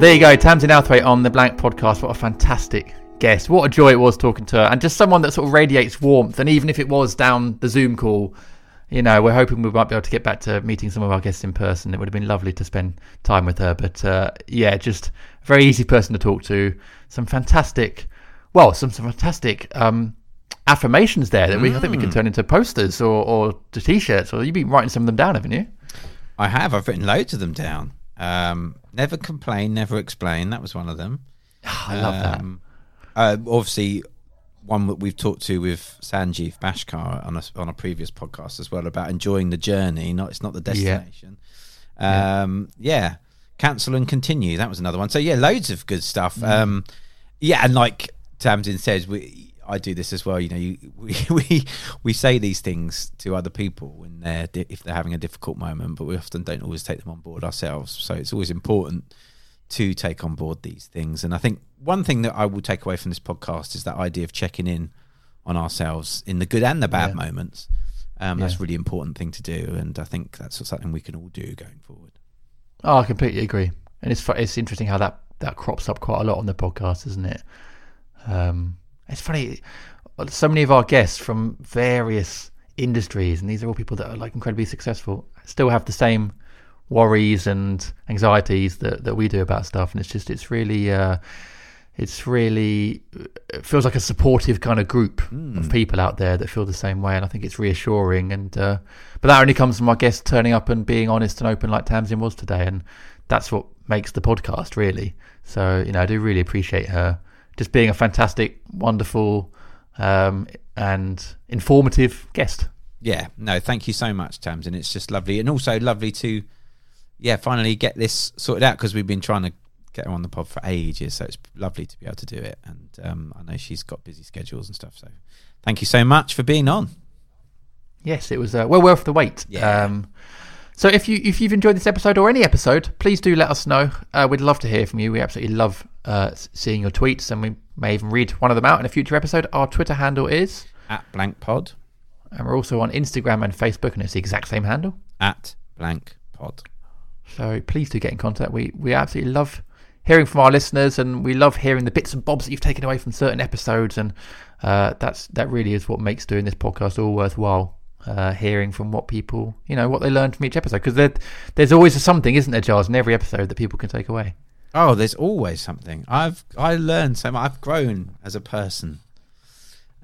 Well, there you go, Tamzin Outhwaite on the Blank Podcast. What a fantastic guest! What a joy it was talking to her, and just someone that sort of radiates warmth. And even if it was down the Zoom call, you know, we're hoping we might be able to get back to meeting some of our guests in person. It would have been lovely to spend time with her. But uh, yeah, just a very easy person to talk to. Some fantastic, well, some, some fantastic um, affirmations there that we I think we can turn into posters or, or to t-shirts. Or you've been writing some of them down, haven't you? I have. I've written loads of them down. Um, never complain, never explain. That was one of them. I love that. Um, uh, obviously, one that we've talked to with Sanjeev Bhaskar on a, on a previous podcast as well about enjoying the journey. Not it's not the destination. Um, yeah. cancel and continue. That was another one. So yeah, loads of good stuff. Mm. Um, yeah, and like Tamzin says, we I do this as well. You know, you, we we we say these things to other people when they're di- if they're having a difficult moment, but we often don't always take them on board ourselves. So it's always important to take on board these things. And I think one thing that I will take away from this podcast is that idea of checking in on ourselves in the good and the bad Yeah. moments. Um, That's a really important thing to do, and I think that's something we can all do going forward. Oh, I completely agree. And it's it's interesting how that that crops up quite a lot on the podcast, isn't it? Um, it's funny. So many of our guests from various industries, and these are all people that are like incredibly successful, still have the same worries and anxieties that, that we do about stuff. And it's just, it's really, uh, it's really, it feels like a supportive kind of group of people out there that feel the same way. And I think it's reassuring. And, uh, but that only comes from our guests turning up and being honest and open like Tamzin was today. And that's what makes the podcast really. So, you know, I do really appreciate her just being a fantastic, wonderful, um, and informative guest. Yeah, no, thank you so much, Tamzin. It's just lovely, and also lovely to, yeah, finally get this sorted out because we've been trying to get her on the pod for ages. So it's lovely to be able to do it, and um, I know she's got busy schedules and stuff. So thank you so much for being on. Yes, it was uh, well worth the wait. Yeah. Um, so if you if you've enjoyed this episode or any episode, please do let us know. Uh, we'd love to hear from you. We absolutely love uh, seeing your tweets, and we may even read one of them out in a future episode. Our Twitter handle is, At blank pod, and we're also on Instagram and Facebook, and it's the exact same handle. at blank pod. So please do get in contact. We we absolutely love hearing from our listeners, and we love hearing the bits and bobs that you've taken away from certain episodes, and uh, that's that really is what makes doing this podcast all worthwhile. Uh, hearing from what people, you know, what they learned from each episode, because there, there's always something, isn't there, Giles, in every episode that people can take away. Oh, there's always something. I've I learned so much. I've grown as a person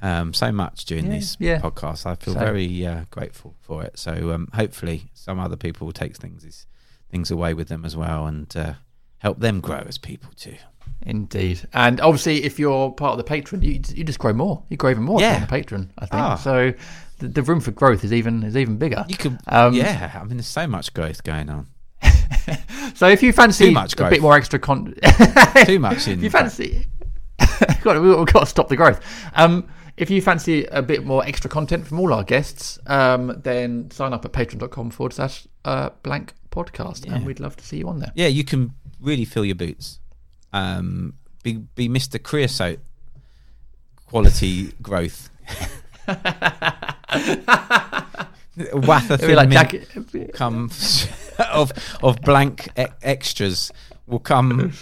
um, so much doing Yeah, this yeah. podcast. I feel So- very uh, grateful for it. So um, hopefully, some other people will take things things away with them as well, and uh, help them grow as people too. Indeed, and obviously, if you're part of the Patreon, you you just grow more. You grow even more Yeah. the Patreon. I think Ah. so. The, the room for growth is even is even bigger. You could, Um, yeah. I mean, there's so much growth going on. So if you fancy Too much a growth. bit more extra content, Too much in If you fancy, God, we- we've got to stop the growth. Um, if you fancy a bit more extra content from all our guests, um, then sign up at patreon.com forward slash uh, blank podcast, and we'd love to see you on there. Yeah, you can really fill your boots. Um, be be Mr. Creosote quality growth. Wath a thin like mint Jack- come of of blank e- extras will come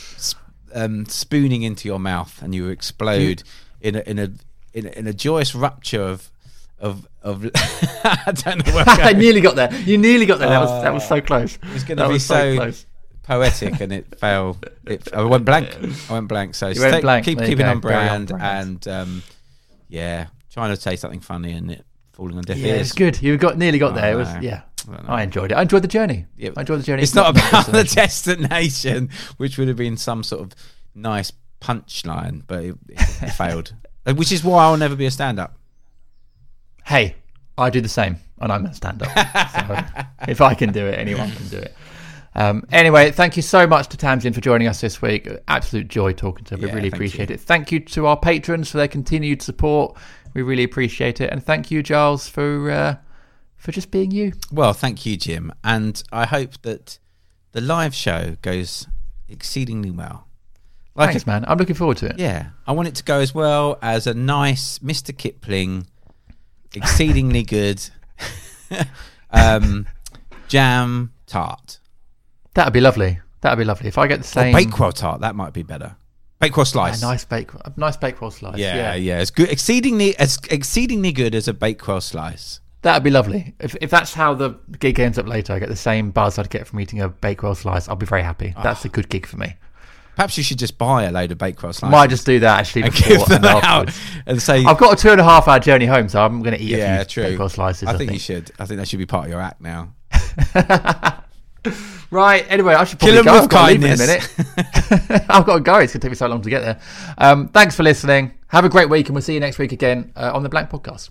um, spooning into your mouth, and you explode in a in a in a, in a joyous rupture of of of. I don't know I going. nearly got there. You nearly got there. That was that was so close. It's going That to be was so, close. poetic, and it fell. It, I went blank. I went blank. So went stay- blank. keep There keeping on brand, brand. and um, yeah, trying to say something funny and it falling on deaf Yeah, ears. it's good. You got nearly got there. It was yeah. I. I enjoyed it. I enjoyed the journey. Yeah, I enjoyed the journey. It's not about the destination. which would have been some sort of nice punchline, but it, it failed. Uh, Which is why I'll never be a stand-up. hey, I do the same, and I'm a stand-up. so if I can do it, anyone can do it. Um, anyway, thank you so much to Tamzin for joining us this week. Absolute joy talking to her. We Yeah, really appreciate you. it. Thank you to our patrons for their continued support. We really appreciate it, and thank you, Giles, for uh, for just being you. Well, thank you, Jim, and I hope that the live show goes exceedingly well. Like Thanks, man. I'm looking forward to it. Yeah, I want it to go as well as a nice Mr. Kipling, exceedingly good um, jam tart. That'd be lovely. That'd be lovely. If I get the Or same Bakewell tart, that might be better. Bakewell a slice. nice bake, a nice bakewell slice. yeah, yeah, It's good, exceedingly, as exceedingly good as a Bakewell slice. That'd be lovely. If if that's how the gig ends up later, I get the same buzz I'd get from eating a bakewell slice. I'll be very happy. Ah. That's a good gig for me. Perhaps you should just buy a load of Bakewell slices. Might just do that actually and give them and out and say, I've got a two and a half hour journey home, so I'm going to eat yeah, a few true. bakewell slices. I think you should. I think that should be part of your act now. Right. Anyway, I should Kill probably 'em go. I've got to leave in a minute. I've got to go. It's going to take me so long to get there. Um, thanks for listening. Have a great week, and we'll see you next week again uh, on the Blank Podcast.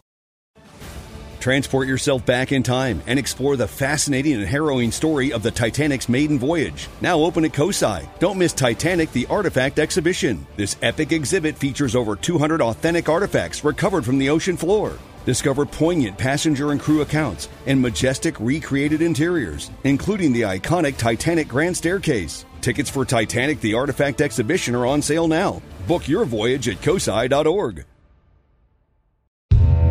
Transport yourself back in time and explore the fascinating and harrowing story of the Titanic's maiden voyage. Now open at COSI. Don't miss Titanic the Artifact Exhibition. This epic exhibit features over 200 authentic artifacts recovered from the ocean floor. Discover poignant passenger and crew accounts and majestic recreated interiors, including the iconic Titanic Grand Staircase. Tickets for Titanic the Artifact Exhibition are on sale now. Book your voyage at COSI.org.